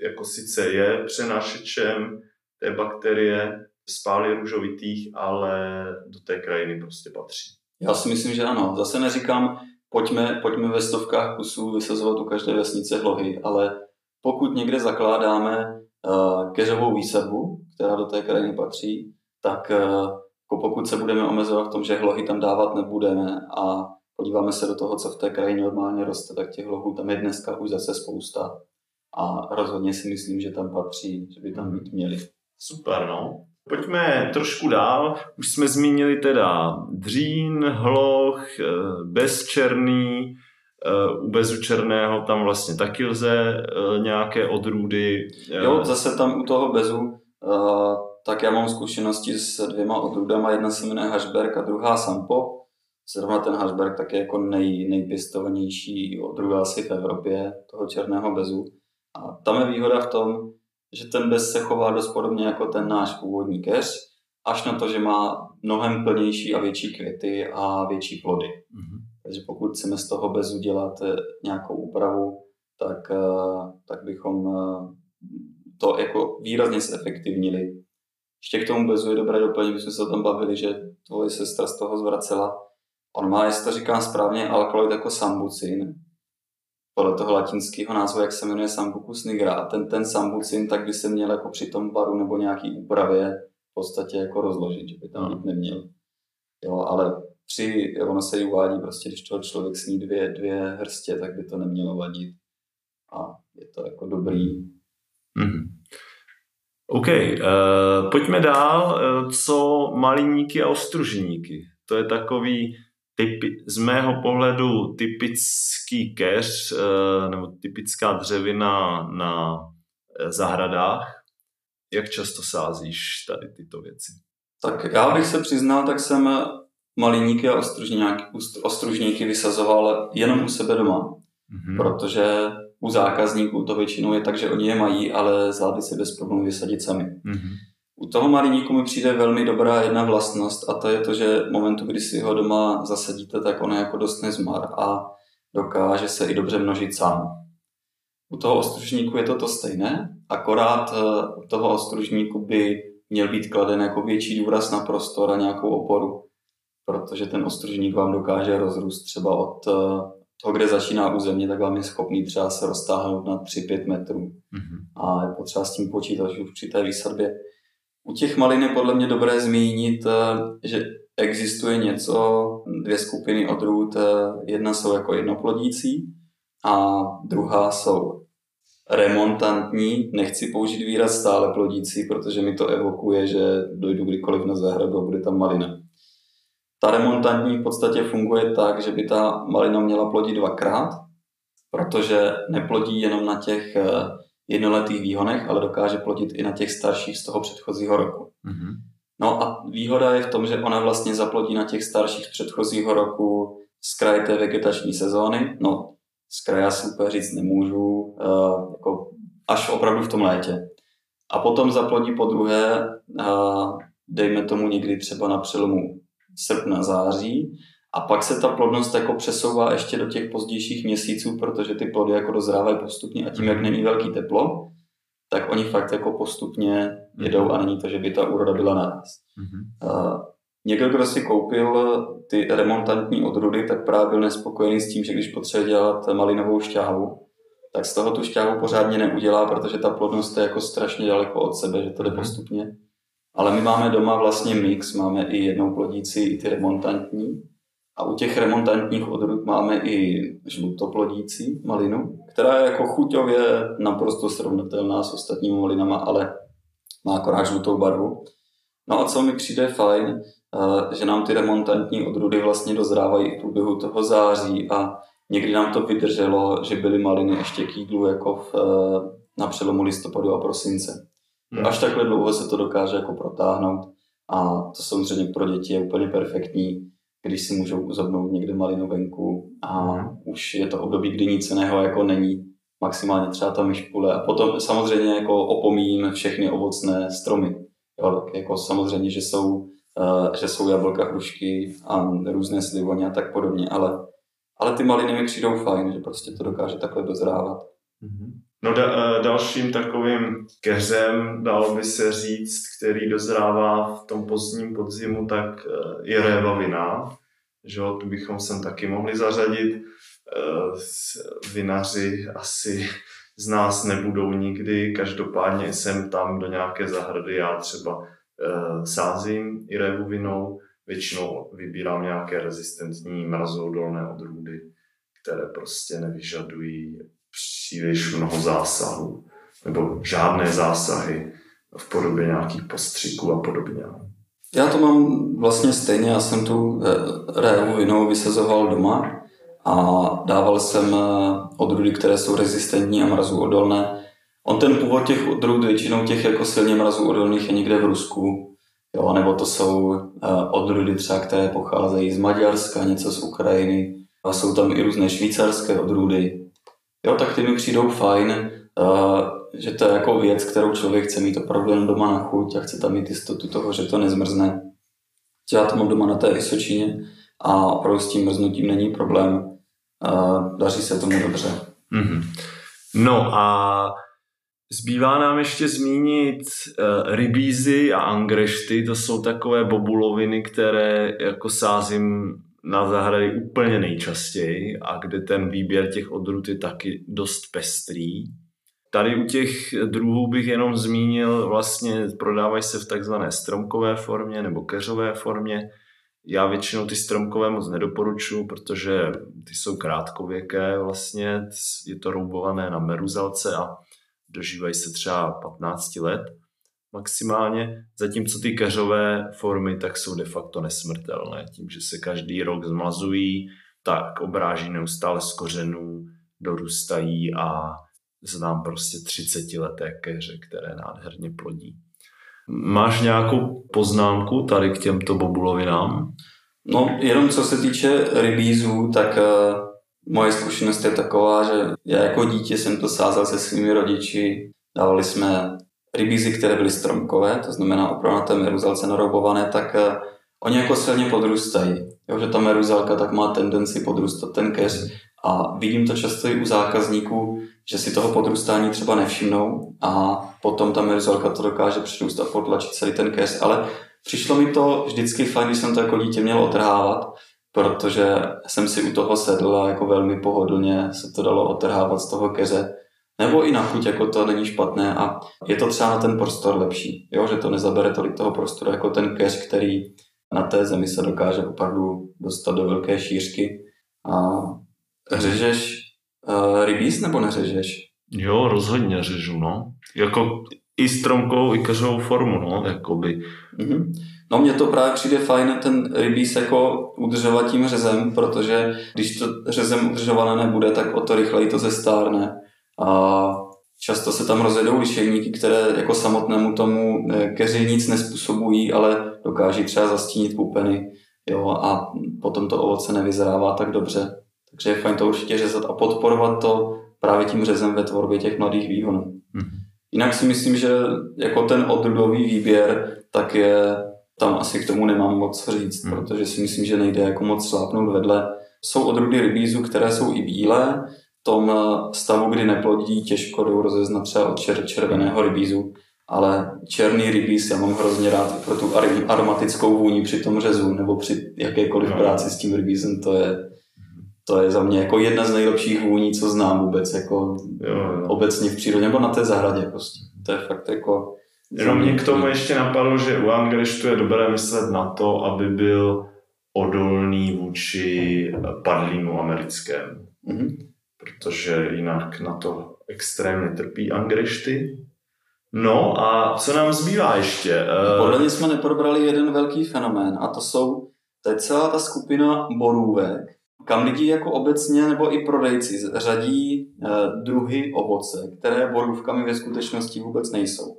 jako sice je přenášečem té bakterie spály růžovitých, ale do té krajiny prostě patří. Já si myslím, že ano. Zase neříkám, pojďme, pojďme ve stovkách kusů vysazovat u každé vesnice hlohy, ale pokud někde zakládáme uh, keřovou výsadbu, která do té krajiny patří, tak uh, pokud se budeme omezovat v tom, že hlohy tam dávat nebudeme a podíváme se do toho, co v té krajině normálně roste, tak těch hlohů tam je dneska už zase spousta. A rozhodně si myslím, že tam patří, že by tam být měli. Super, no. Pojďme trošku dál. Už jsme zmínili teda dřín, hloch, eh, bezčerný, eh, u bezučerného tam vlastně taky lze eh, nějaké odrůdy. Jo, zase tam u toho bezu, tak já mám zkušenosti s dvěma odrůdama. Jedna se jmenuje Hashberg a druhá Sampo. Zrovna ten Hashberg tak je jako nej, nejpěstovanější odrůda asi v Evropě toho černého bezu. A tam je výhoda v tom, že ten bez se chová dost podobně jako ten náš původní keř, až na to, že má mnohem plnější a větší květy a větší plody. Mhm. Takže pokud chceme z toho bezu dělat eh, nějakou úpravu, tak, eh, tak bychom eh, to jako výrazně zefektivnili. Ještě k tomu bezu je dobré doplnit, my jsme se o tom bavili, že tvoje sestra z toho zvracela. On má, jestli to říkám správně, alkaloid jako sambucin, podle toho latinského názvu, jak se jmenuje Sambucus nigra. A ten, ten sambucin tak by se měl jako při tom baru nebo nějaký úpravě v podstatě jako rozložit, že by tam být neměl. Jo, ale při, ono se jí uvádí prostě, když toho člověk sní dvě, dvě hrstě, tak by to nemělo vadit. A je to jako dobrý. Mhm. OK, uh, pojďme dál. Uh, co maliníky a ostružníky? To je takový typi, z mého pohledu typický keř uh, nebo typická dřevina na eh, zahradách. Jak často sázíš tady tyto věci? Tak já bych se přiznal, tak jsem maliníky a ostružníky, ostružníky vysazoval jenom u sebe doma. Mhm. Protože u zákazníků to většinou je tak, že oni je mají, ale zvládli si bez problémů vysadit sami. Mhm. U toho maliníku mi přijde velmi dobrá jedna vlastnost a to je to, že v momentu, kdy si ho doma zasadíte, tak on je jako dost nezmar a dokáže se i dobře množit sám. U toho ostružníku je to to stejné, akorát eh, u toho ostružníku by měl být kladen jako větší důraz na prostor a nějakou oporu, protože ten ostružník vám dokáže rozrůst třeba od eh, toho, kde začíná území, tak vám je schopný třeba se roztáhnout na 3-5 metrů Mhm. a je potřeba s tím počítat už při té výsadbě. U těch malin je podle mě dobré zmínit, eh, že existuje něco, dvě skupiny odrůd. eh, Jedna jsou jako jednoplodící a druhá jsou remontantní, nechci použít výraz stále plodící, protože mi to evokuje, že dojdu kdykoliv na zahradu a bude tam malina. Ta remontantní v podstatě funguje tak, že by ta malina měla plodit dvakrát, protože neplodí jenom na těch eh, jednoletých výhonech, ale dokáže plodit i na těch starších z toho předchozího roku. Mm-hmm. No a výhoda je v tom, že ona vlastně zaplodí na těch starších z předchozího roku z kraje té vegetační sezóny. No, z kraje asi úplně říct nemůžu, uh, jako až opravdu v tom létě. A potom zaplodí po druhé, uh, dejme tomu někdy třeba na přelomu srpna, září, a pak se ta plodnost jako přesouvá ještě do těch pozdějších měsíců, protože ty plody jako dozrávají postupně a tím, jak není velký teplo, tak oni fakt jako postupně jedou a není to, že by ta úroda byla naraz. Mm-hmm. Uh, někdo, kdo si koupil ty remontantní odrůdy, tak právě byl nespokojený s tím, že když potřebuje dělat malinovou šťávu, tak z toho tu šťávu pořádně neudělá, protože ta plodnost je jako strašně daleko od sebe, že to jde mm-hmm. postupně. Ale my máme doma vlastně mix, máme i jednou plodící, i ty remontantní. A u těch remontantních odrůd máme i žlutoplodící malinu, která je jako chuťově naprosto srovnatelná s ostatními malinama, ale má akorát žlutou barvu. No a co mi přijde fajn, eh, že nám ty remontantní odrůdy vlastně dozrávají v průběhu toho září a někdy nám to vydrželo, že byly maliny ještě kýdlu jako v, eh, na přelomu listopadu a prosince. Hmm. Až takhle dlouho se to dokáže jako protáhnout a to samozřejmě pro děti je úplně perfektní když si můžou uzobnout někde malinu venku a mm. už je to období, kdy nic jiného jako není, maximálně třeba ta myšpule. A potom samozřejmě jako opomíjím všechny ovocné stromy. Jo, tak jako samozřejmě, že jsou, uh, že jsou jablka, hrušky a různé slivony a tak podobně, ale, ale ty maliny mi přijdou fajn, že prostě to dokáže takhle dozrávat. Mm-hmm. No da, eh, dalším takovým keřem, dalo by se říct, který dozrává v tom pozdním podzimu, tak eh, je réva vina. Že tu bychom sem taky mohli zařadit. Eh, vinaři asi z nás nebudou nikdy, každopádně jsem tam do nějaké zahrady, já třeba sázím i révu vinou, většinou vybírám nějaké rezistentní mrazoodolné odrůdy, které prostě nevyžadují příliš mnoho zásahů, nebo žádné zásahy v podobě nějakých postřiků a podobně. Já to mám vlastně stejně, já jsem tu eh, révu jinou vysazoval doma a dával jsem eh, odrůdy, které jsou rezistentní a mrazu odolné. On ten původ těch odrůd, většinou těch jako silně mrazu odolných je někde v Rusku, jo, nebo to jsou eh, odrůdy třeba, které pocházejí z Maďarska, něco z Ukrajiny, a jsou tam i různé švýcarské odrůdy, jo, tak ty mi přijdou fajn, uh, že to je jako věc, kterou člověk chce mít opravdu jen doma na chuť a chce tam mít jistotu toho, že to nezmrzne. Já to mám doma na té Vysočině a opravdu s tím mrznutím není problém. Uh, daří se tomu dobře. Mm-hmm. No a Zbývá nám ještě zmínit uh, rybízy a angrešty, to jsou takové bobuloviny, které jako sázím na zahrady úplně nejčastěji a kde ten výběr těch odrůd je taky dost pestrý. Tady u těch druhů bych jenom zmínil, vlastně prodávají se v takzvané stromkové formě nebo keřové formě. Já většinou ty stromkové moc nedoporučuji, protože ty jsou krátkověké vlastně, je to roubované na meruzalce a dožívají se třeba 15 let maximálně, zatímco ty keřové formy tak jsou de facto nesmrtelné. Tím, že se každý rok zmlazují, tak obráží neustále z kořenů, dorůstají a znám prostě 30 leté keře, které nádherně plodí. Máš nějakou poznámku tady k těmto bobulovinám? No, jenom co se týče rybízů, tak uh, moje zkušenost je taková, že já jako dítě jsem to sázal se svými rodiči, dávali jsme rybízy, které byly stromkové, to znamená opravdu na té meruzalce naroubované, tak uh, oni jako silně podrůstají. Jo, že ta meruzalka tak má tendenci podrůstat ten keř. A vidím to často i u zákazníků, že si toho podrůstání třeba nevšimnou a potom ta meruzalka to dokáže přirůst a potlačit celý ten keř, ale přišlo mi to vždycky fajn, když jsem to jako dítě měl otrhávat, protože jsem si u toho sedl a jako velmi pohodlně se to dalo otrhávat z toho keře nebo i na chuť, jako to není špatné a je to třeba na ten prostor lepší, jo? že to nezabere tolik toho prostoru jako ten keř, který na té zemi se dokáže opravdu dostat do velké šířky. A řežeš uh, rybíz nebo neřežeš? Jo, rozhodně řežu, no. Jako i stromkou, i keřovou formu, no, jakoby. Mm-hmm. No mně to právě přijde fajn ten rybíz jako udržovat tím řezem, protože když to řezem udržované nebude, tak o to rychleji to zestárne. A často se tam rozjedou lišejníky, které jako samotnému tomu eh, keři nic nespůsobují, ale dokáží třeba zastínit pupeny jo, a potom to ovoce nevyzrává tak dobře. Takže je fajn to určitě řezat a podporovat to právě tím řezem ve tvorbě těch mladých výhonů. Mm-hmm. Jinak si myslím, že jako ten odrudový výběr, tak je tam asi k tomu nemám moc co říct, mm. protože si myslím, že nejde jako moc slápnout vedle. Jsou odrůdy rybízu, které jsou i bílé, tom stavu, kdy neplodí, těžko jdou rozeznat třeba od čer- červeného rybízu, ale černý rybíz já mám hrozně rád pro tu aromatickou vůni při tom řezu nebo při jakékoliv no. práci s tím rybízem, to je, to je za mě jako jedna z nejlepších vůní, co znám vůbec, jako jo, jo. obecně v přírodě, nebo na té zahradě prostě. To je fakt jako... Jenom mě k tomu ještě napadlo, že u Angelištu je dobré myslet na to, aby byl odolný vůči padlínu americkému. Mm-hmm. Protože jinak na to extrémně trpí Angelišty. No a co nám zbývá ještě? Podle mě jsme neprobrali jeden velký fenomén a to jsou, to je celá ta skupina borůvek, kam lidi jako obecně nebo i prodejci řadí eh, druhy ovoce, které borůvkami ve skutečnosti vůbec nejsou.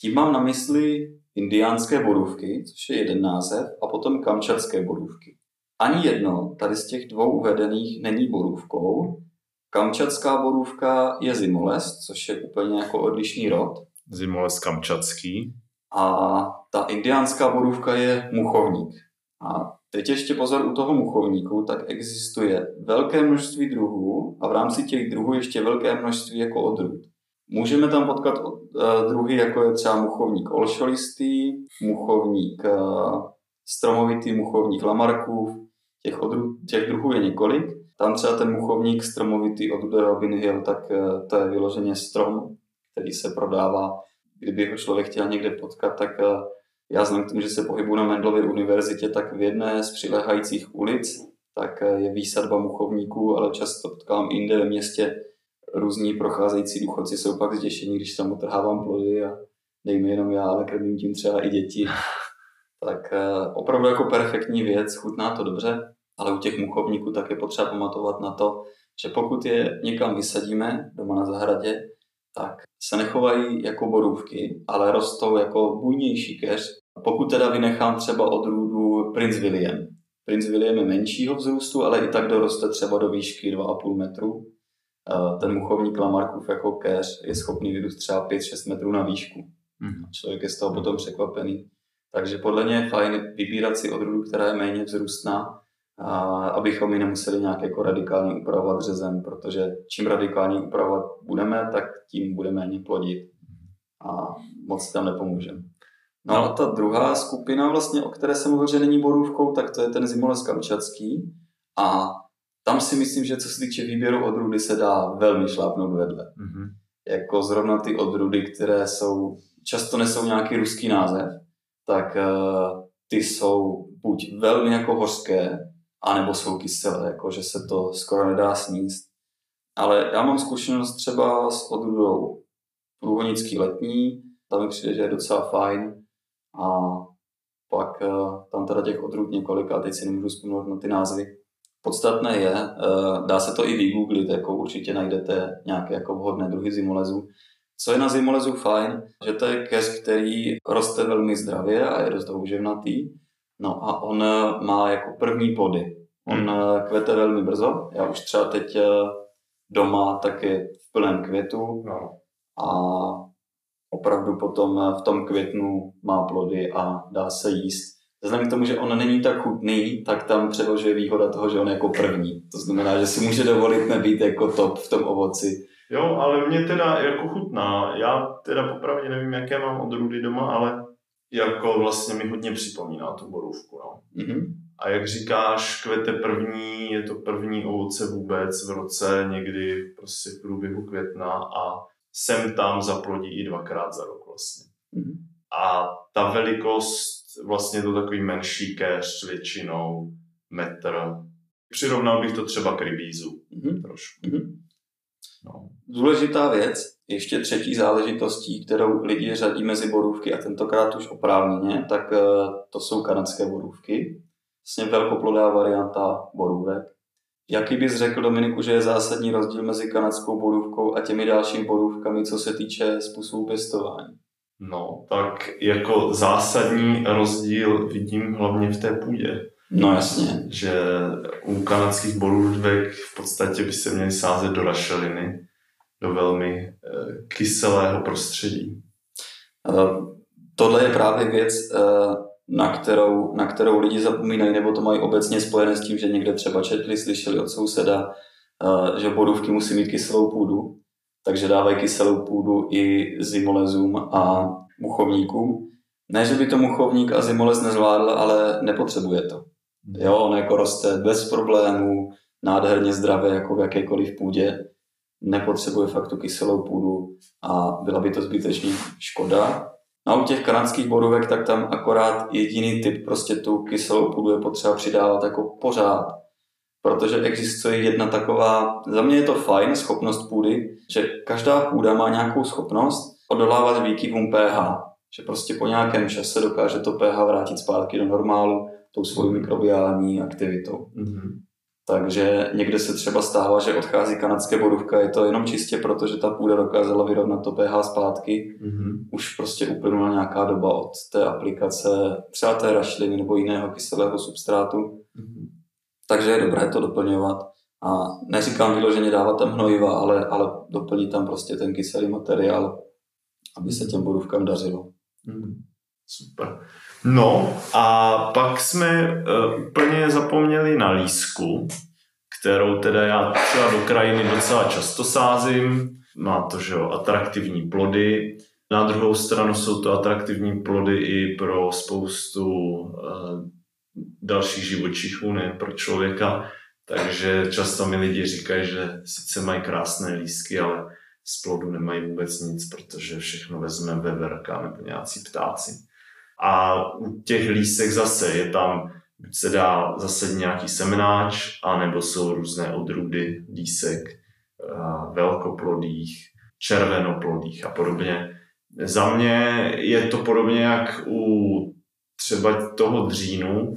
Tím mám na mysli indiánské borůvky, což je jeden název, a potom kamčatské borůvky. Ani jedno tady z těch dvou uvedených není borůvkou. Kamčatská borůvka je zimoles, což je úplně jako odlišný rod. Zimoles kamčatský. A ta indiánská borůvka je muchovník. A Teď ještě pozor u toho muchovníku, tak existuje velké množství druhů a v rámci těch druhů ještě velké množství jako odrůd. Můžeme tam potkat uh, druhy, jako je třeba muchovník olšolistý, muchovník uh, stromovitý, muchovník lamarkův, těch, odrůd, těch druhů je několik. Tam třeba ten muchovník stromovitý od Robin Hill, tak uh, to je vyloženě strom, který se prodává. Kdyby ho člověk chtěl někde potkat, tak já znám k tomu, že se pohybuji na Mendlově univerzitě, tak v jedné z přilehajících ulic tak je výsadba muchovníků, ale často potkám jinde ve městě různí procházející důchodci jsou pak zděšení, když tam otrhávám plody a nejme jenom já, ale krmím tím třeba i děti. Tak eh, opravdu jako perfektní věc, chutná to dobře, ale u těch muchovníků tak je potřeba pamatovat na to, že pokud je někam vysadíme doma na zahradě, tak se nechovají jako borůvky, ale rostou jako bujnější keř. Pokud teda vynechám třeba odrůdu Prince William. Prince William je menšího vzrůstu, ale i tak doroste třeba do výšky 2,5 metru. Ten muchovník Lamarkův jako keř je schopný vyrůst třeba 5-6 metrů na výšku. Mm. Člověk je z toho potom překvapený. Takže podle mě je fajn vybírat si odrůdu, která je méně vzrůstná, a abychom ji nemuseli nějak jako radikálně upravovat řezem, protože čím radikálně upravovat budeme, tak tím budeme méně plodit a moc tam nepomůžeme. No a ta druhá skupina, vlastně, o které jsem mluvil, že není borůvkou, tak to je ten zimoles kamčatský a tam si myslím, že co se týče výběru odrůdy, se dá velmi šlápnout vedle. Mm-hmm. Jako zrovna ty odrůdy, které jsou, často nesou nějaký ruský název, tak uh, ty jsou buď velmi jako hořké, anebo jsou kyselé, jako že se to skoro nedá sníst. Ale já mám zkušenost třeba s odrůdou průhonický letní, tam mi přijde, že je docela fajn. A pak uh, tam teda těch odrůd několik, a teď si nemůžu vzpomenout na ty názvy. Podstatné je, uh, dá se to i vygooglit, jako určitě najdete nějaké jako vhodné druhy zimolezu. Co je na zimolezu fajn, že to je keř, který roste velmi zdravě a je dost houževnatý No a on eh, má jako první plody. On hmm. Eh, kvete velmi brzo. Já už třeba teď eh, doma tak je v plném květu no. a opravdu potom v tom květnu má plody a dá se jíst. Vzhledem k tomu, že on není tak chutný, tak tam převažuje výhoda toho, že on je jako první. To znamená, že si může dovolit nebýt jako top v tom ovoci. Jo, ale mě teda jako chutná. Já teda popravdě nevím, jaké mám odrůdy doma, ale jako vlastně mi hodně připomíná tu borůvku. No. Mm-hmm. A jak říkáš, kvete první, je to první ovoce vůbec v roce, někdy prostě v průběhu května a sem tam zaplodí i dvakrát za rok vlastně. Mm-hmm. A ta velikost, vlastně to takový menší keř většinou metr. Přirovnal bych to třeba k rybízu mm-hmm. trošku. Mm-hmm. No. Důležitá věc, ještě třetí záležitostí, kterou lidi řadí mezi borůvky a tentokrát už oprávněně, tak eh, to jsou kanadské borůvky. Vlastně velkoplodá varianta borůvek. Jaký bys řekl, Dominiku, že je zásadní rozdíl mezi kanadskou borůvkou a těmi dalšími borůvkami, co se týče způsobu pěstování? No, tak jako zásadní rozdíl vidím hlavně v té půdě. No jasně. Že u kanadských borůvek v podstatě by se měly sázet do rašeliny, do velmi e, kyselého prostředí. Uh, tohle je právě věc, uh, na kterou, na kterou lidi zapomínají, nebo to mají obecně spojené s tím, že někde třeba četli, slyšeli od souseda, eh, že borůvky musí mít kyselou půdu, takže dávají kyselou půdu i zimolezům a muchovníkům. Ne, že by to muchovník a zimolez nezvládl, ale nepotřebuje to. Jo, on jako roste bez problémů, nádherně zdravé jako v jakékoliv půdě, nepotřebuje fakt tu kyselou půdu a byla by to zbytečně škoda. A u těch kanadských borůvek, tak tam akorát jediný typ, prostě tu kyselou půdu je potřeba přidávat jako pořád. Protože existuje jedna taková, za mě je to fajn, schopnost půdy, že každá půda má nějakou schopnost odolávat výkyvům pH. Že prostě po nějakém čase dokáže to pH vrátit zpátky do normálu tou svou mikrobiální aktivitou. Mm-hmm. Takže někde se třeba stává, že odchází kanadské borůvka, je to jenom čistě proto, že ta půda dokázala vyrovnat to pH zpátky. Mm-hmm. Už prostě uplynula nějaká doba od té aplikace, třeba té rašliny nebo jiného kyselého substrátu. Mm-hmm. Takže je dobré to doplňovat. A neříkám vyloženě dávat tam hnojiva, ale, ale doplnit tam prostě ten kyselý materiál, aby se těm borůvkám dařilo. Mm-hmm. Super. No a pak jsme uh, úplně zapomněli na lísku, kterou teda já třeba do krajiny docela často sázím. Má to, že jo, atraktivní plody. Na druhou stranu jsou to atraktivní plody i pro spoustu uh, dalších živočichů, ne pro člověka. Takže často mi lidi říkají, že sice mají krásné lísky, ale z plodu nemají vůbec nic, protože všechno vezme veverka nebo nějací ptáci. A u těch lísek zase je tam, buď se dá zase nějaký semenáč, anebo jsou různé odrůdy lísek, velkoplodých, červenoplodých a podobně. Za mě je to podobně jak u třeba toho dřínu,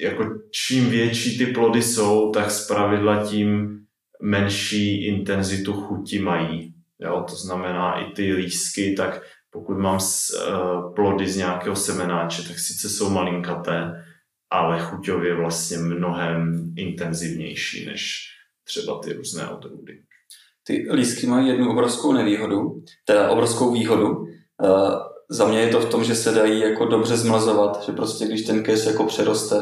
jako čím větší ty plody jsou, tak zpravidla tím menší intenzitu chuti mají. Jo, to znamená i ty lísky, tak pokud mám uh, plody z nějakého semenáče, tak sice jsou malinkaté, ale chuťově vlastně mnohem intenzivnější než třeba ty různé odrůdy. Ty lístky mají jednu obrovskou nevýhodu, teda obrovskou výhodu. Uh, za mě je to v tom, že se dají jako dobře zmlazovat, že prostě když ten keř jako přeroste,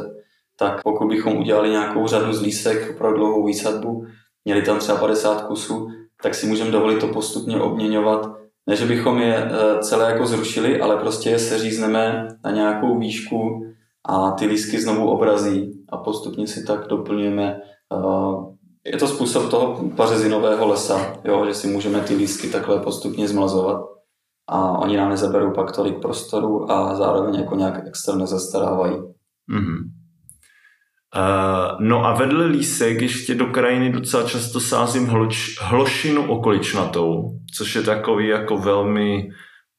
tak pokud bychom udělali nějakou řadu z lísek pro dlouhou výsadbu, měli tam třeba 50 kusů, tak si můžeme dovolit to postupně obměňovat ne, že bychom je eh, celé jako zrušili, ale prostě je seřízneme na nějakou výšku a ty lísky znovu obrazí a postupně si tak doplňujeme. Eh, je to způsob toho pařezinového lesa, jo, že si můžeme ty lísky takhle postupně zmlazovat a oni nám nezaberou pak tolik prostoru a zároveň jako nějak extra nezastarávají. Mm-hmm. Uh, no a vedle lísek ještě do krajiny docela často sázím hloč, hlošinu okoličnatou, což je takový jako velmi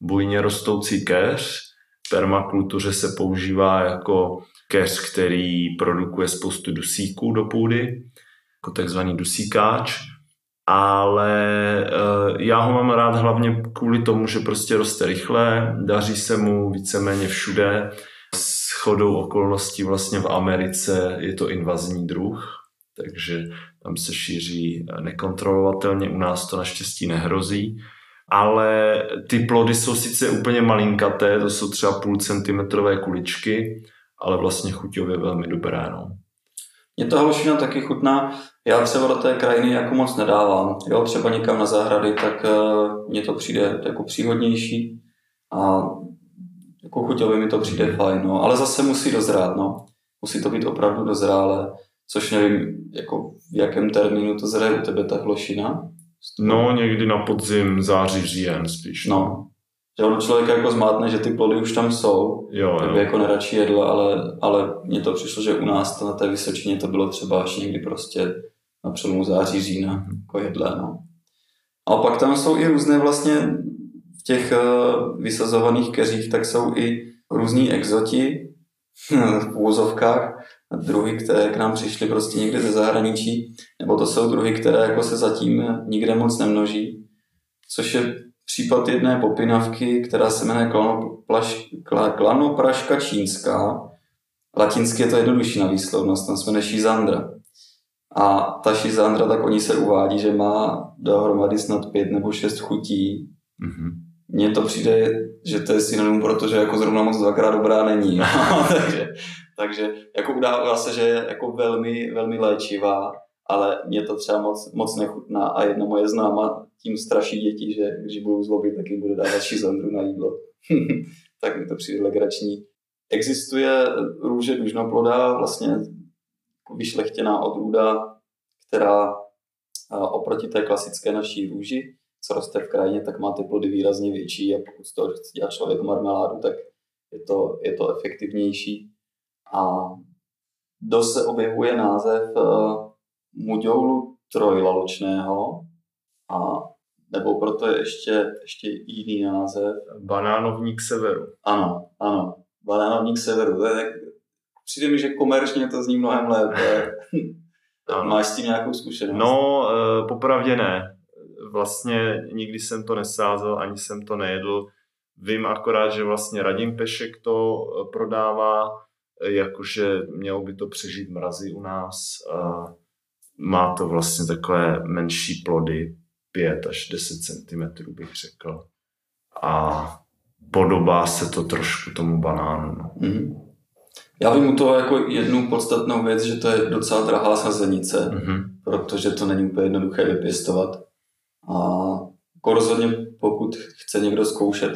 bujně rostoucí keř. V permakultuře se používá jako keř, který produkuje spoustu dusíků do půdy, jako takzvaný dusíkáč. Ale uh, já ho mám rád hlavně kvůli tomu, že prostě roste rychle, daří se mu víceméně všude chodou okolností vlastně v Americe je to invazní druh, takže tam se šíří nekontrolovatelně, u nás to naštěstí nehrozí. Ale ty plody jsou sice úplně malinkaté, to jsou třeba půl centimetrové kuličky, ale vlastně chuťově velmi dobré. No. Mě ta hlošina taky chutná. Já třeba do té krajiny jako moc nedávám. Jo, třeba někam na zahrady, tak uh, mně to přijde jako příhodnější. A jako chuťově mi to přijde fajn, no. ale zase musí dozrát, no. Musí to být opravdu dozrále, což nevím, jako v jakém termínu to zraje u tebe ta hlošina. No, někdy na podzim, září, říjen spíš. No. Že ono člověk jako zmátne, že ty plody už tam jsou, jo, tak by jo. jako neradši jedl, ale, ale mně to přišlo, že u nás to na té Vysočině to bylo třeba až někdy prostě na přelomu září, října, jako jedlé, no. A pak tam jsou i různé vlastně v těch uh, vysazovaných keřích, tak jsou i různí exoti v úvozovkách, druhy, které k nám přišly prostě někde ze zahraničí, nebo to jsou druhy, které jako se zatím nikde moc nemnoží, což je případ jedné popinavky, která se jmenuje klanopraška čínská. Latinsky je to jednodušší na výslovnost, tam se jmenuje šizandra. A ta šizandra, tak oni se uvádí, že má dohromady snad pět nebo šest chutí. Mm-hmm. Mně to přijde, že to je synonym, protože jako zrovna moc dvakrát dobrá není. takže, takže jako udává se, že je jako velmi, velmi léčivá, ale mě to třeba moc, moc nechutná a jedna moje známa tím straší děti, že když budou zlobit, tak jim bude dávat šizandru na jídlo. tak mi to přijde legrační. Existuje růže dužnoploda, vlastně vyšlechtěná odrůda, která oproti té klasické naší růži, co roste v krajině, tak má ty plody výrazně větší a pokud z toho chce dělat člověk marmeládu, tak je to, je to efektivnější. A dost se objevuje název uh, muďoulu trojlaločného, a nebo proto je ještě, ještě jiný název. Banánovník severu. Ano, ano. Banánovník severu. To je, přijde mi, že komerčně to zní mnohem lépe. Máš s tím nějakou zkušenost? No, e, popravdě ne. Vlastně nikdy jsem to nesázel, ani jsem to nejedl. Vím akorát, že vlastně Radim Pešek to e, prodává, e, jakože mělo by to přežít mrazy u nás. Má to vlastně takové menší plody, 5 až 10 cm bych řekl. A podobá se to trošku tomu banánu. No. Mm-hmm. Já vím u toho jako jednu podstatnou věc, že to je docela drahá sazenice, mm-hmm. protože to není úplně jednoduché vypěstovat. A jako rozhodně pokud chce někdo zkoušet,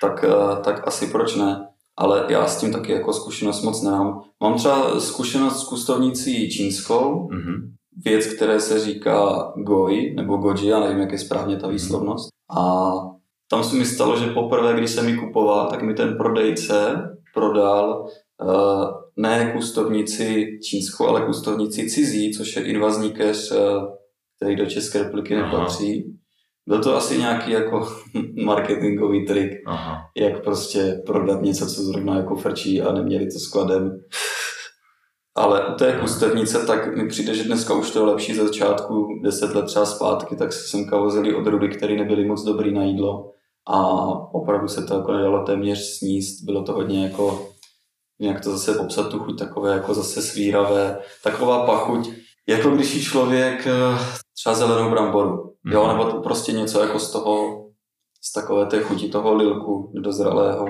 tak, eh, tak asi proč ne. Ale já s tím taky jako zkušenost moc nemám. Mám třeba zkušenost s kustovnicí čínskou, mm-hmm. věc, které se říká goi, nebo goji, já nevím, jak je správně ta mhm. výslovnost. A tam se mi stalo, že poprvé, když jsem ji kupoval, tak mi ten prodejce prodal uh, ne kustovnici čínskou, ale kustovnici cizí, což je invazní keř, uh, který do České republiky nepatří. Byl to asi nějaký jako marketingový trik, Aha. jak prostě prodat něco, co zrovna jako frčí a neměli to skladem. Ale u té kustevnice tak mi přijde, že dneska už to je lepší ze začátku, deset let třeba zpátky, tak se semka vozili odrůdy, které nebyly moc dobrý na jídlo a opravdu se to jako nedalo téměř sníst, bylo to hodně jako, jak to zase popsat tu chuť, takové jako zase svíravé, taková pachuť, jako když jí člověk eh, třeba zelenou bramboru, mm. jo, mhm. nebo prostě něco jako z toho, z takové té chuti toho lilku dozralého.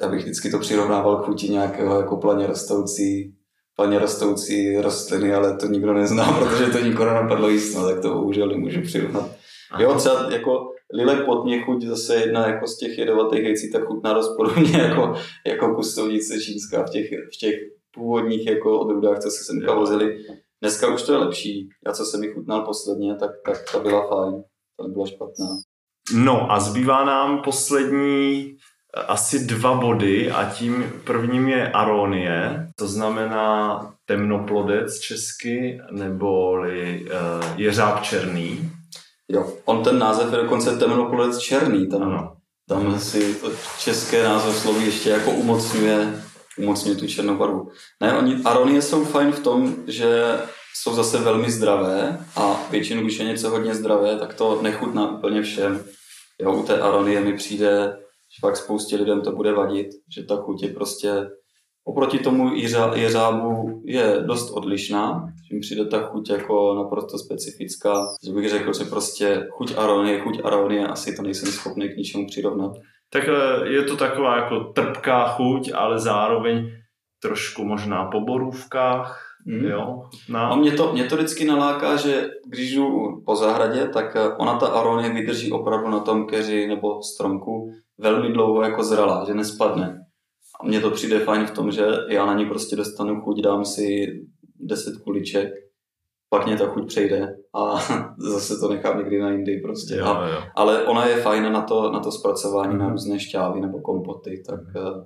Já bych vždycky to přirovnával k chuti nějakého jako planě rostoucí, planě rostoucí rostliny, ale to nikdo nezná, protože to nikoho napadlo jíst, no, tak to bohužel nemůžu přirovnat. Jo, třeba jako Lilek podně chuť zase jedna jako z těch jedovatých věcí, tak chutná dost podobně jako, jako kustovnice čínská v těch, v těch původních jako odrůdách, co se semka vozili. Dneska už to je lepší. Já co jsem mi chutnal posledně, tak, tak ta byla fajn. Ta nebyla špatná. No a zbývá nám poslední eh, asi dva body a tím prvním je aronie, to znamená temnoplodec česky, neboli uh, jeřáb černý. Jo, on ten název je dokonce temnoplodec černý, tam, ano. tam si to české sloví ještě jako umocňuje, umocňuje tu černou barvu. Ne, oni, aronie jsou fajn v tom, že jsou zase velmi zdravé a většinou, když je něco hodně zdravé, tak to nechutná úplně všem. Jo, u té aronie mi přijde, že fakt spoustě lidem to bude vadit, že ta chuť je prostě Oproti tomu jeřábu je dost odlišná, že mi přijde ta chuť jako naprosto specifická, že bych řekl, že prostě chuť aronie, chuť aronie, asi to nejsem schopný k ničemu přirovnat. Tak je to taková jako trpká chuť, ale zároveň trošku možná po borůvkách, mm. jo. Na... A mě to, mě to vždycky naláká, že když jdu po zahradě, tak eh, ona ta aronie vydrží opravdu na tom keři nebo stromku velmi dlouho jako zralá, že nespadne. A mně to přijde fajn v tom, že já na ní prostě dostanu chuť, dám si 10 kuliček, pak mě ta chuť přejde a zase to nechám někdy na jindy prostě. Jo, jo. Ale ona je fajn na to, na to zpracování mm. na různé šťávy nebo kompoty, tak... Eh,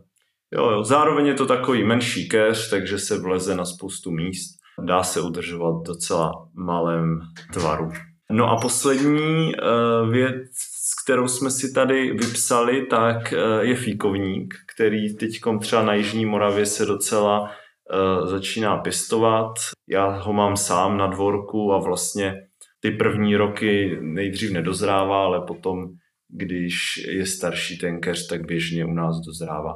jo, jo, zároveň je to takový menší keř, takže se vleze na spoustu míst. Dá se udržovat docela malém tvaru. No a poslední uh, věc, kterou jsme si tady vypsali, tak uh, je fíkovník, který teď třeba na Jižní Moravě se docela začíná pěstovat. Já ho mám sám na dvorku a vlastně ty první roky nejdřív nedozrává, ale potom, když je starší ten keř, tak běžně u nás dozrává.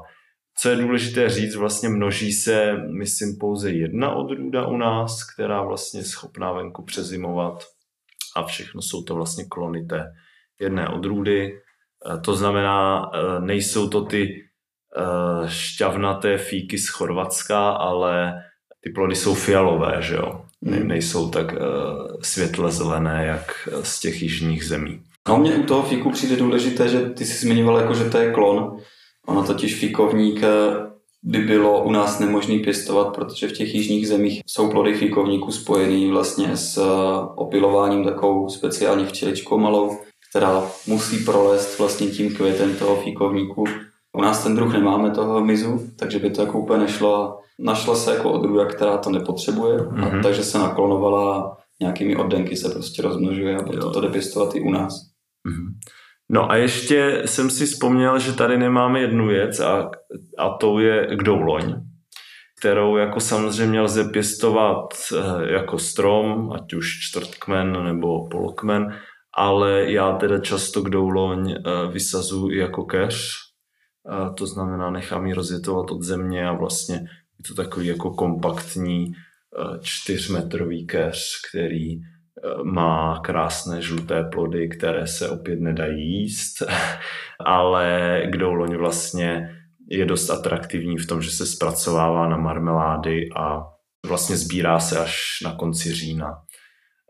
Co je důležité říct, vlastně množí se, myslím, pouze jedna odrůda u nás, která vlastně je schopná venku přezimovat a všechno jsou to vlastně klony té jedné odrůdy. E, to znamená, e, nejsou to ty šťavnaté fíky z Chorvatska, ale ty plody jsou fialové, že jo? Hmm. Nejsou tak světle zelené, jak z těch jižních zemí. No mě u toho fíku přijde důležité, že ty jsi zmiňoval, jako, že to je klon. Ono totiž fíkovník by bylo u nás nemožný pěstovat, protože v těch jižních zemích jsou plody fíkovníků spojený vlastně s eh, opilováním takovou speciální včeličkou malou, která musí prolézt vlastně tím květem toho fíkovníku. U nás ten druh nemáme toho mizu, takže by to jako úplně nešlo. Našla se jako odrůda, která to nepotřebuje, mm-hmm. a mhm. takže se naklonovala nějakými oddenky se prostě rozmnožuje a proto to jde pěstovat i u nás. Mm-hmm. No a ještě jsem si vzpomněl, že tady nemáme jednu věc a, a to je kdouloň, kterou jako samozřejmě lze pěstovat eh, jako strom, ať už čtvrtkmen nebo polokmen, ale já teda často kdouloň eh, vysazuji jako keř, to znamená nechám ji rozjetovat od země a vlastně je to takový jako kompaktní eh, čtyřmetrový keř, který má krásné žluté plody, které se opět nedají jíst, ale kdouloň vlastně je dost atraktivní v tom, že se zpracovává na marmelády a vlastně sbírá se až na konci října.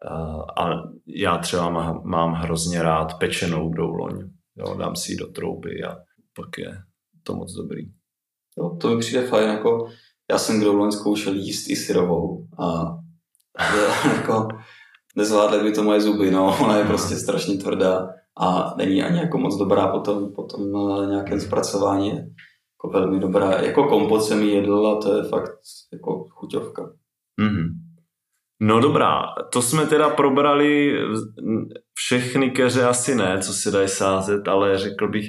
Eh, a já třeba mám hrozně rád pečenou kdouloň. Jo, dám si ji do trouby a pak je to moc dobrý. Jo, to mi přijde fajn, jako já jsem kdouloň zkoušel jíst i syrovou a jako nezvládly by to moje zuby, no, ona je prostě strašně tvrdá a není ani jako moc dobrá potom, potom eh, nějakém zpracování, jako velmi dobrá. Jako kompot jsem ji jedl a to je fakt jako chuťovka. Mm-hmm. No dobrá, to jsme teda probrali všechny keře asi ne, co se dají sázet, ale řekl bych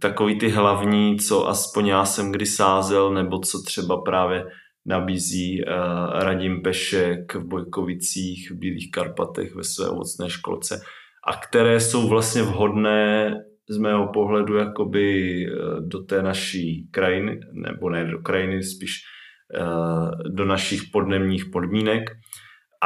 takový ty hlavní, co aspoň já jsem kdy sázel, nebo co třeba právě nabízí uh, Radim Pešek v Bojkovicích, v Bílých Karpatech ve své ovocné školce a které jsou vlastně vhodné z mého pohledu jakoby uh, do té naší krajiny, nebo ne do krajiny, spíš uh, do našich podnemních podmínek.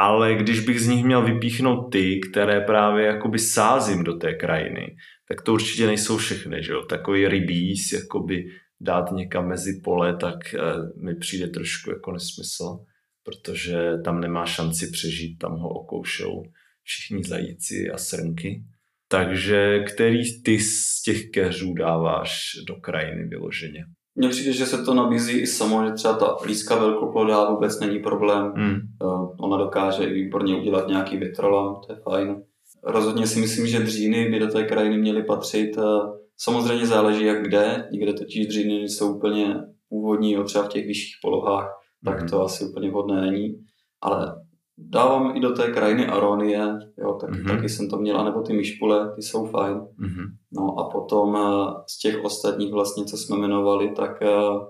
Ale když bych z nich měl vypíchnout ty, které právě jakoby sázím do té krajiny, tak to určitě nejsou všechny, že jo? Takový rybíz, jakoby dát někam mezi pole, tak eh, mi přijde trošku jako nesmysl, protože tam nemá šanci přežít, tam ho okoušou všichni zajíci a srnky. Takže který ty z těch keřů dáváš do krajiny vyloženě? Mně přijde, že se to nabízí i samo, že třeba ta líska velkoplodá vůbec není problém. Hmm. Eh, ona dokáže i výborně udělat nějaký větrolam, to je fajn. Rozhodně si myslím, že dříny by do té krajiny měly patřit eh, Samozřejmě záleží jak kde, někde totiž dříny jsou úplně původní, jo, třeba v těch vyšších polohách, tak mm-hmm. to asi úplně vhodné není. Ale dávám i do té krajiny aronie, jo, tak, mm-hmm. taky jsem to měl, nebo ty myšpule, ty jsou fajn. Mm-hmm. No a potom eh, z těch ostatních vlastně, co jsme jmenovali, tak uh,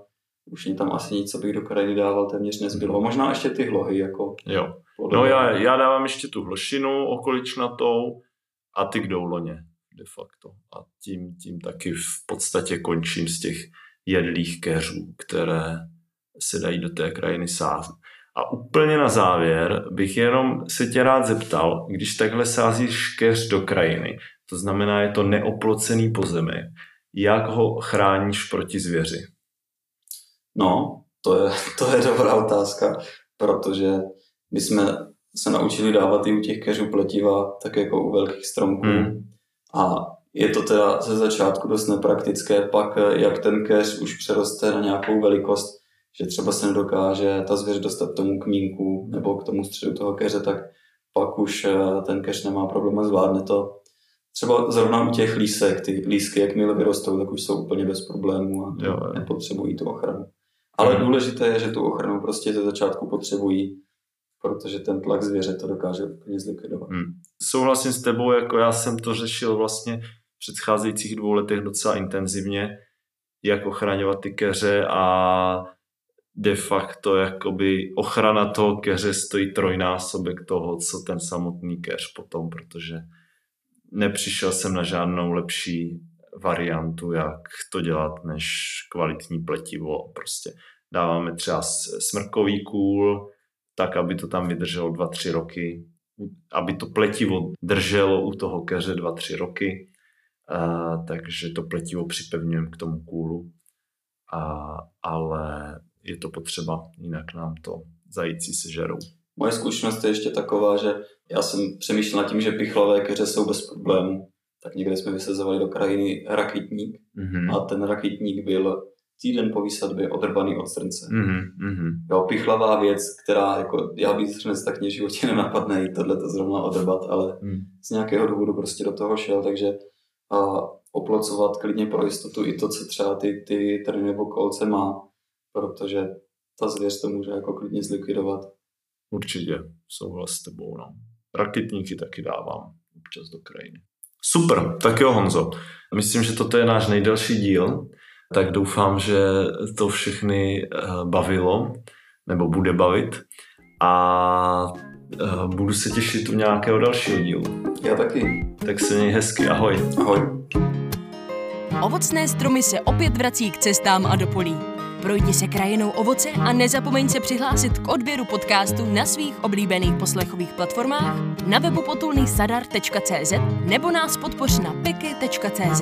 už mě tam asi nic, co bych do krajiny dával, téměř nezbylo. Mm-hmm. Možná ještě ty hlohy, jako. Jo. No já, já dávám ještě tu hlošinu okoličnatou a ty kdouloně de facto. A tím, tím taky v podstatě končím z těch jedlých keřů, které se dají do té krajiny sázet. A úplně na závěr bych jenom se tě rád zeptal, když takhle sázíš keř do krajiny, to znamená, je to neoplocený pozemek, jak ho chráníš proti zvěři? No, to je, to je dobrá otázka, protože my jsme se naučili dávat i u těch keřů pletiva, tak jako u velkých stromků. Hmm. A je to teda ze začátku dost nepraktické, pak jak ten keř už přeroste na nějakou velikost, že třeba se nedokáže ta zvěř dostat k tomu kmínku nebo k tomu středu toho keře, tak pak už eh, ten keř nemá problém a zvládne to. Třeba zrovna u těch lísek, ty lísky, jakmile vyrostou, tak už jsou úplně bez problémů a jo, jo. nepotřebují tu ochranu. Ale hmm. důležité je, že tu ochranu prostě ze začátku potřebují, protože ten tlak zvěře to dokáže úplně zlikvidovat. Hmm. Souhlasím s tebou, jako já jsem to řešil vlastně v předcházejících dvou letech docela intenzivně, jak ochraňovat ty keře a de facto jakoby ochrana toho keře stojí trojnásobek toho, co ten samotný keř potom, protože nepřišel jsem na žádnou lepší variantu, jak to dělat, než kvalitní pletivo. Prostě dáváme třeba smrkový kůl, tak, aby to tam vydrželo 2-3 roky, aby to pletivo drželo u toho keře 2-3 roky, a, takže to pletivo připevňujeme k tomu kůlu, a, ale je to potřeba, jinak nám to zající sežerou. Moje zkušenost je ještě taková, že já jsem přemýšlel nad tím, že pichlavé keře jsou bez problémů. Tak někde jsme vysazovali do krajiny rakitník mm-hmm. a ten rakitník byl týden po výsadbě odrbaný od srnce. Mm-hmm. Jo, pichlavá věc, která jako já bych srnec tak mě v životě nenapadne i tohle to zrovna odrbat, ale mm. z nějakého důvodu prostě do toho šel, takže a oplocovat klidně pro jistotu i to, co třeba ty, ty trny nebo kolce má, protože ta zvěř to může jako klidně zlikvidovat. Určitě, souhlas s tebou. No. Raketníky taky dávám občas do krajiny. Super, tak jo Honzo. Myslím, že toto je náš nejdelší díl, tak doufám, že to všechny eh, bavilo, nebo bude bavit a eh, budu se těšit u nějakého dalšího dílu. Já taky. Tak se měj hezky, ahoj. Ahoj. Ovocné stromy se opět vrací k cestám a do polí. Projdi se krajinou ovoce a nezapomeň se přihlásit k odběru podcastu na svých oblíbených poslechových platformách, na webu potulnýsadar.cz nebo nás podpoř na piky.cz.